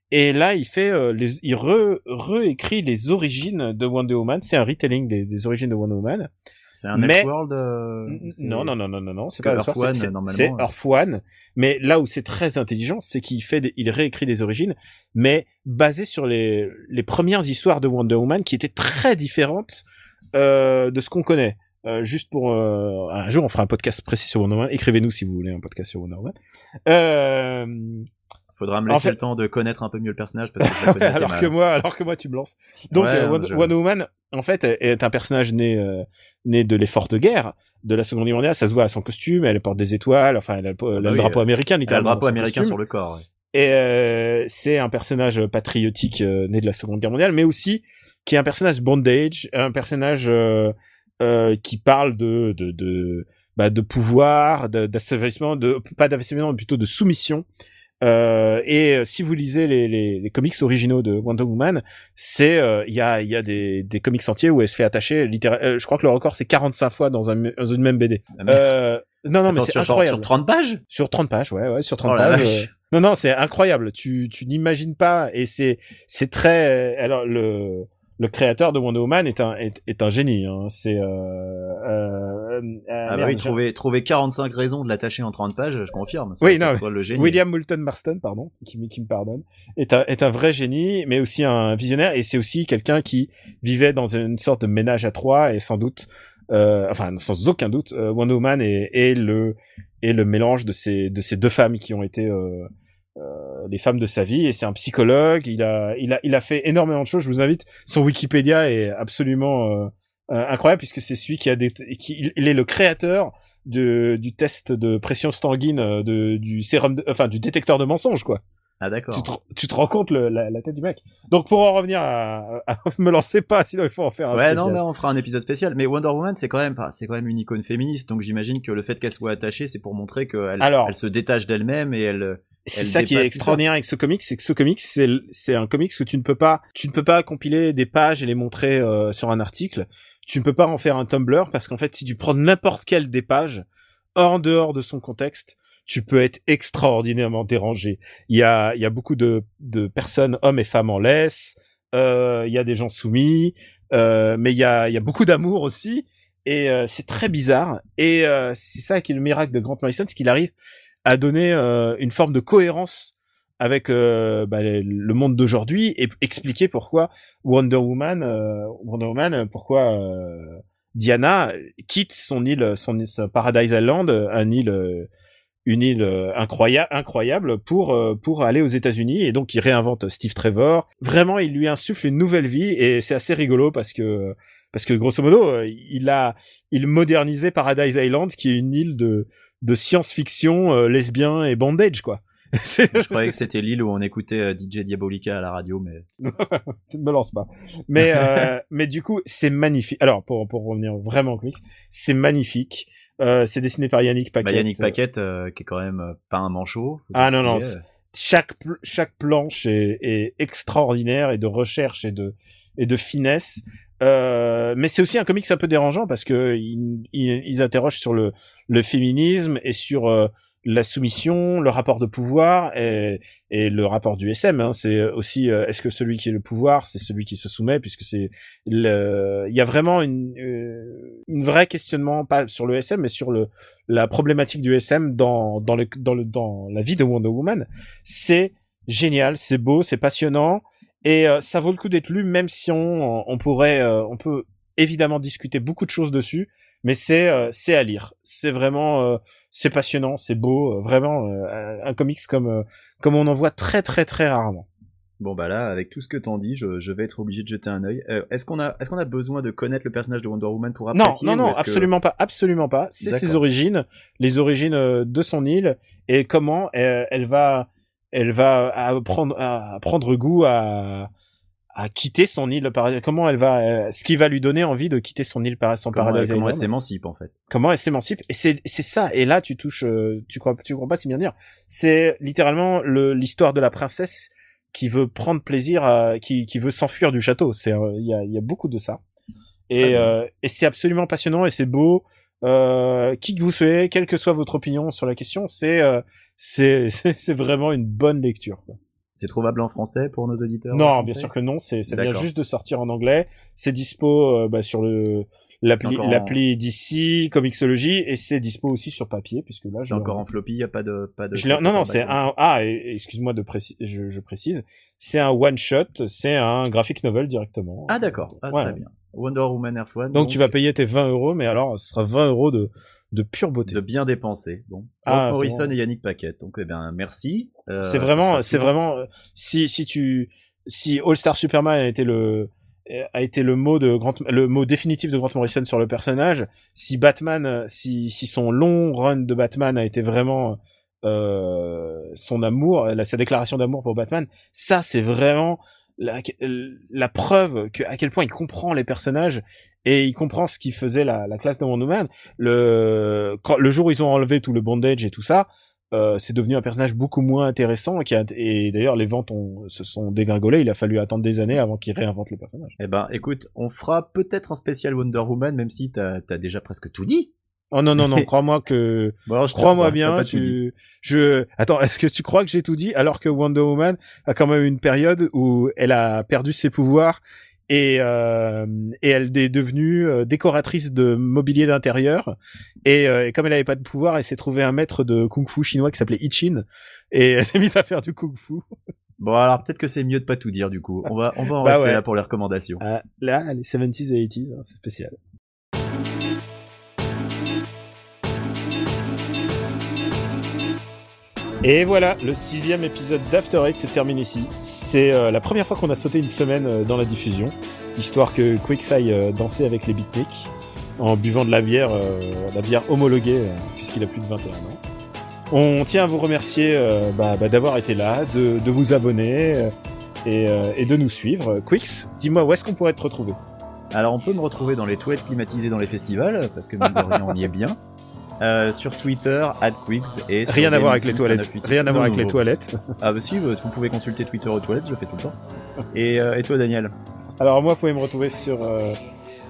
Et là, il fait, euh, les, il re, réécrit les origines de Wonder Woman. C'est un retelling des, des origines de Wonder Woman. C'est un Mais- Elseworld. euh, Non, non, non, non, non, non. C'est pas Earth One, c'est- normalement, C'est. Earth One. Mais là où c'est très intelligent, c'est qu'il fait, des- il réécrit des origines, mais basé sur les, les premières histoires de Wonder Woman qui étaient très différentes euh, de ce qu'on connaît. Euh, juste pour euh, un jour, on fera un podcast précis sur Wonder Woman. Écrivez-nous si vous voulez un podcast sur Wonder Woman. Euh, Faudra me En laisser fait- le temps de connaître un peu mieux le personnage parce que je la [LAUGHS] connais alors mal. que moi, alors que moi, tu me lances. Donc, Ouais, euh, Wonder, je- Wonder Woman, en fait, est un personnage né euh, né de l'effort de guerre de la Seconde Guerre mondiale. Ça se voit à son costume. Elle porte des étoiles. Enfin, elle a, le- elle a bah le oui, drapeau américain, Elle a le littéralement. drapeau américain costume. sur le corps. ouais. Et euh, c'est un personnage patriotique né de la Seconde Guerre mondiale, mais aussi qui est un personnage bondage, un personnage euh, euh, qui parle de de de, bah, de pouvoir, d'asservissement, de pas d'asservissement, mais plutôt de soumission. Euh, et euh, si vous lisez les, les, les comics originaux de Wonder Woman, c'est euh, il y a il y a des, des comics entiers où elle se fait attacher littéralement. euh, je crois que le record c'est 45 fois dans un dans une même BD. Ah. Euh, non non mais c'est incroyable. sur 30 pages? Sur 30 pages, ouais, ouais, sur 30 Oh pages. Non, non, c'est incroyable. Tu, tu n'imagines pas, et c'est, c'est très. Alors le, le créateur de Wonder Woman est un, est, est un génie. Hein. C'est. Euh, euh, euh, Ah bah oui, trouver, trouver 45 raisons de l'attacher en 30 pages, je confirme. Ça, Oui, ça non, doit le génie. William Moulton Marston, pardon, qui, me- qui me pardonne, est un, est un vrai génie, mais aussi un visionnaire, et c'est aussi quelqu'un qui vivait dans une sorte de ménage à trois, et sans doute, euh, enfin sans aucun doute, euh, Wonder Woman est, est le est le mélange de ces de ces deux femmes qui ont été euh, les femmes de sa vie et c'est un psychologue. Il a, il a, il a fait énormément de choses. Je vous invite. Son Wikipédia est absolument euh, euh, incroyable puisque c'est celui qui a des, qui, il est le créateur de, du test de pression sanguine euh, de, du sérum, de- enfin du détecteur de mensonges quoi. Ah d'accord. Tu te, tu te rends compte le- la, la tête du mec. Donc pour en revenir à, à [LAUGHS] me lancer pas, sinon il faut en faire un Ouais, spécial. non, mais on fera un épisode spécial. Mais Wonder Woman, c'est quand même pas, c'est quand même une icône féministe. Donc j'imagine que le fait qu'elle soit attachée, c'est pour montrer qu'elle Alors- elle se détache d'elle-même et elle. C'est ça qui est extraordinaire avec ce comics, c'est que ce comics, c'est c'est un comics où tu ne peux pas, tu ne peux pas compiler des pages et les montrer euh, sur un article. Tu ne peux pas en faire un Tumblr parce qu'en fait, si tu prends n'importe quelle des pages hors dehors de son contexte, tu peux être extraordinairement dérangé. Il y a, il y a beaucoup de, de personnes, hommes et femmes en laisse. Euh, il y a des gens soumis, euh, mais il y a, il y a beaucoup d'amour aussi. Et euh, c'est très bizarre. Et euh, c'est ça qui est le miracle de Grant Morrison, c'est qu'il arrive à donner euh, une forme de cohérence avec euh, bah, le monde d'aujourd'hui et expliquer pourquoi Wonder Woman, Wonder Woman, pourquoi Diana quitte son île, son, son Paradise Island, un île, une île euh, incroyable, incroyable pour euh, pour aller aux États-Unis et donc il réinvente Steve Trevor. Vraiment, il lui insuffle une nouvelle vie et c'est assez rigolo parce que parce que grosso modo, euh, il a il modernisait Paradise Island qui est une île de de science-fiction euh, lesbien et bondage quoi. [LAUGHS] Je croyais [LAUGHS] que c'était l'île où on écoutait DJ Diabolica à la radio, mais [LAUGHS] ne me lance pas. Mais euh, mais du coup, c'est magnifique. Alors pour pour revenir vraiment au comics, c'est magnifique. Euh, c'est dessiné par Yannick Paquet. bah, Yannick Paquette, euh, qui est quand même euh, pas un manchot. Ah non, non. Chaque chaque planche est, est extraordinaire et de recherche et de et de finesse. Euh, mais c'est aussi un comics un peu dérangeant parce que ils, ils, ils interrogent sur le le féminisme et sur euh, la soumission, le rapport de pouvoir et, et le rapport du SM. Hein. C'est aussi euh, est-ce que celui qui est le pouvoir, c'est celui qui se soumet, puisque c'est le. Il y a vraiment une euh, une vraie questionnement pas sur le SM, mais sur le la problématique du SM dans dans le dans le dans la vie de Wonder Woman. C'est génial, c'est beau, c'est passionnant et euh, ça vaut le coup d'être lu, même si on on pourrait euh, on peut évidemment discuter beaucoup de choses dessus, mais c'est euh, c'est à lire. C'est vraiment euh, c'est passionnant, c'est beau, euh, vraiment euh, un comics comme euh, comme on en voit très très très rarement. Bon bah là, avec tout ce que t'en dis, je, je vais être obligé de jeter un œil. Euh, est-ce qu'on a, est-ce qu'on a besoin de connaître le personnage de Wonder Woman pour Non, apprécier non, non, que- absolument pas, absolument pas. C'est ses origines, les origines de son île et comment elle va, elle va apprendre, à prendre goût à, à quitter son île. par- Comment elle va, euh, ce qui va lui donner envie de quitter son île, par son Comment, paradis comment elle s'émancipe en fait. comment elle s'émancipe. Et c'est c'est ça. Et là tu touches euh, tu crois tu crois pas si bien dire. C'est littéralement le l'histoire de la princesse qui veut prendre plaisir à qui qui veut s'enfuir du château. C'est euh, il y a il y a beaucoup de ça. Et euh, et c'est absolument passionnant et c'est beau. Euh, qui que vous soyez quelle que soit votre opinion sur la question c'est euh, c'est [LAUGHS] c'est c'est vraiment une bonne lecture quoi. C'est trouvable en français pour nos auditeurs Non, bien sûr que non. C'est ça vient juste de sortir en anglais. C'est dispo euh, bah, sur le l'appli encore en- l'appli d'ici Comixology et c'est dispo aussi sur papier puisque là C'est encore en floppy, y a pas de, pas de. je non non c'est un ah excuse-moi de préciser je, je précise c'est un one shot c'est un graphic novel directement. Ah d'accord, ah, Ouais. très bien. Wonder Woman Earth One. donc, tu vas payer tes 20 euros mais alors ce sera 20 euros de de pure beauté. de bien dépenser. Bon. Ah, Morrison bon. et Yannick Paquette. Donc eh bien merci. Euh, c'est vraiment c'est vraiment euh, si si tu si All Star Superman a été le a été le mot de Grant, le mot définitif de Grant Morrison sur le personnage si Batman euh, si si son long run de Batman a été vraiment euh, son amour la, sa déclaration d'amour pour Batman ça c'est vraiment la, la preuve que à quel point il comprend les personnages et il comprend ce qui faisait la, la classe de Wonder Woman le le jour où ils ont enlevé tout le bondage et tout ça euh, c'est devenu un personnage beaucoup moins intéressant et, qui et d'ailleurs les ventes ont, se sont dégringolées. Il a fallu attendre des années avant qu'il réinvente le personnage. Eh ben écoute, on fera peut-être un spécial Wonder Woman, même si t'as as déjà presque tout dit. Oh non non non, [LAUGHS] crois-moi que Bon, crois-moi bien. Tu, je attends, est-ce que tu crois que j'ai tout dit alors que Wonder Woman a quand même une période où elle a perdu ses pouvoirs et euh, et elle est devenue euh, décoratrice de mobilier d'intérieur et, euh, et comme elle avait pas de pouvoir, elle s'est trouvée un maître de kung-fu chinois qui s'appelait Ichin et [LAUGHS] elle s'est mise à faire du kung-fu. Bon alors peut-être que c'est mieux de pas tout dire du coup. On va on va en Bah rester ouais. là pour les recommandations. Ah, là, les 70s et 80s, hein, c'est spécial. Et voilà, le sixième épisode d'After Eight se termine ici. C'est euh, la première fois qu'on a sauté une semaine euh, dans la diffusion, histoire que Quicks aille euh, danser avec les beatniks en buvant de la bière, la bière homologuée, puisqu'il a plus de 21 ans. On tient à vous remercier bah, bah, d'avoir été là, de, de vous abonner et, et de nous suivre. Quicks, dis-moi où est-ce qu'on pourrait te retrouver? Alors on peut me retrouver dans les toilettes climatisées dans les festivals, parce que mine de rien on y est bien. [LAUGHS] Euh, sur Twitter, @quicks et sur Rien à voir avec les toilettes. 986. Rien à voir avec les toilettes. Ah bah si, bah, vous pouvez consulter Twitter aux toilettes, je le fais tout le temps. Et, euh, et toi Daniel Alors moi, vous pouvez me retrouver sur euh,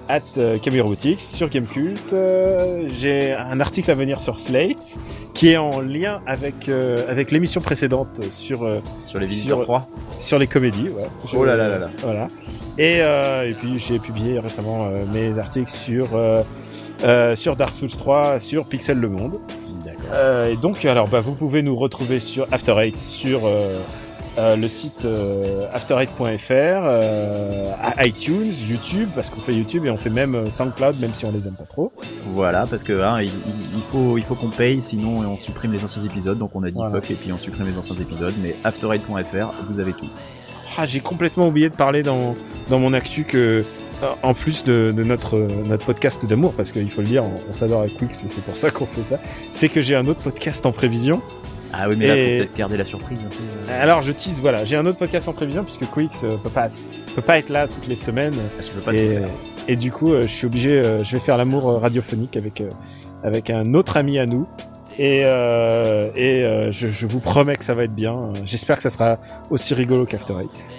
at euh, Camille Robotics, sur Gamecult. euh, J'ai un article à venir sur Slate qui est en lien avec euh, avec l'émission précédente sur euh, Sur les visiteurs Sur- 3 sur les comédies. Ouais. Je- Oh là là là là. Voilà. Et euh, et puis j'ai publié récemment euh, mes articles sur euh, sur Dark Souls 3, sur Pixel Le Monde. D'accord. Euh, et donc, alors, bah, vous pouvez nous retrouver sur After Eight, sur euh, euh, le site euh, after8.fr, euh, à iTunes, YouTube, parce qu'on fait YouTube et on fait même SoundCloud, même si on les aime pas trop. Voilà, parce que hein, il, faut, il faut qu'on paye, sinon on supprime les anciens épisodes. Donc on a dit Voilà. fuck et puis on supprime les anciens épisodes. Mais afterite.fr, vous avez tout. Ah, j'ai complètement oublié de parler dans, dans mon actu que, en plus de, de notre, euh, notre podcast d'amour, parce qu'il faut le dire, on, on s'adore avec Quix et c'est pour ça qu'on fait ça, c'est que j'ai un autre podcast en prévision. Ah oui, mais là, Et- peut-être garder la surprise un peu. euh. Alors, je tease, voilà, j'ai un autre podcast en prévision, puisque Quix euh, peut pas, peut pas être là toutes les semaines. Ah, Je peux pas tout et, faire. et du coup, euh, je suis obligé, euh, je vais faire l'amour euh, radiophonique avec euh, avec un autre ami à nous. Et, euh, et euh, je, je vous promets que ça va être bien. Euh, J'espère que ça sera aussi rigolo qu'After Eight.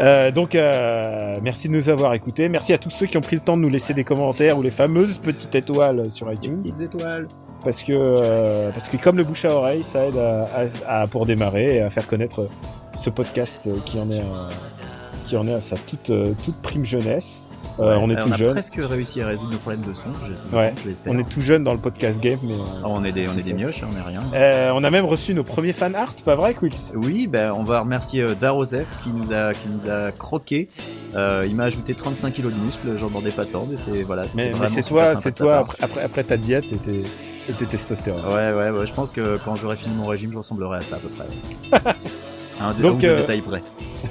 Euh, donc, euh, merci de nous avoir écoutés. Merci à tous ceux qui ont pris le temps de nous laisser des commentaires ou les fameuses petites étoiles sur iTunes. Petites étoiles. Parce que, euh, parce que comme le bouche à oreille, ça aide à, à- à- pour démarrer et à faire connaître ce podcast qui en est, à- qui en est à sa toute, toute prime jeunesse. Euh, on est Euh, tout on a jeune. presque réussi à résoudre nos problèmes de son. je- Ouais. On est tout jeune dans le podcast game, mais euh, Ah, on est des, on est des mioches, hein, on est rien. euh, on a même reçu nos premiers fan art, pas vrai, Quix Oui, ben, on va remercier euh, Darosef qui nous a, qui nous a croqué. Euh, il m'a ajouté 35 kilos de muscles, j'en demandais pas tant, mais c'est voilà. Mais, c'est toi, c'est toi après, après, après ta diète et tes, et tes testostérone. Ouais, ouais, ouais, je pense que quand j'aurai fini mon régime, je ressemblerai à ça à peu près. [LAUGHS] Un, Donc, Donc, euh, près.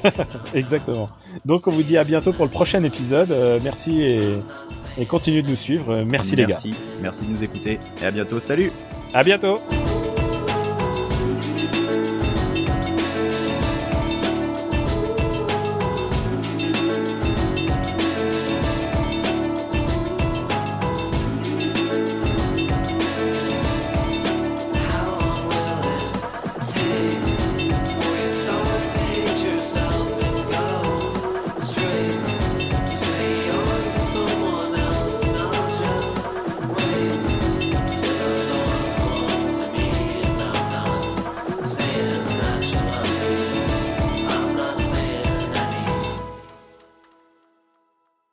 [LAUGHS] Exactement. Donc on vous dit à bientôt pour le prochain épisode. Euh, merci et, et continuez de nous suivre. Euh, merci les gars. Merci, merci de nous écouter et à bientôt. Salut! À bientôt.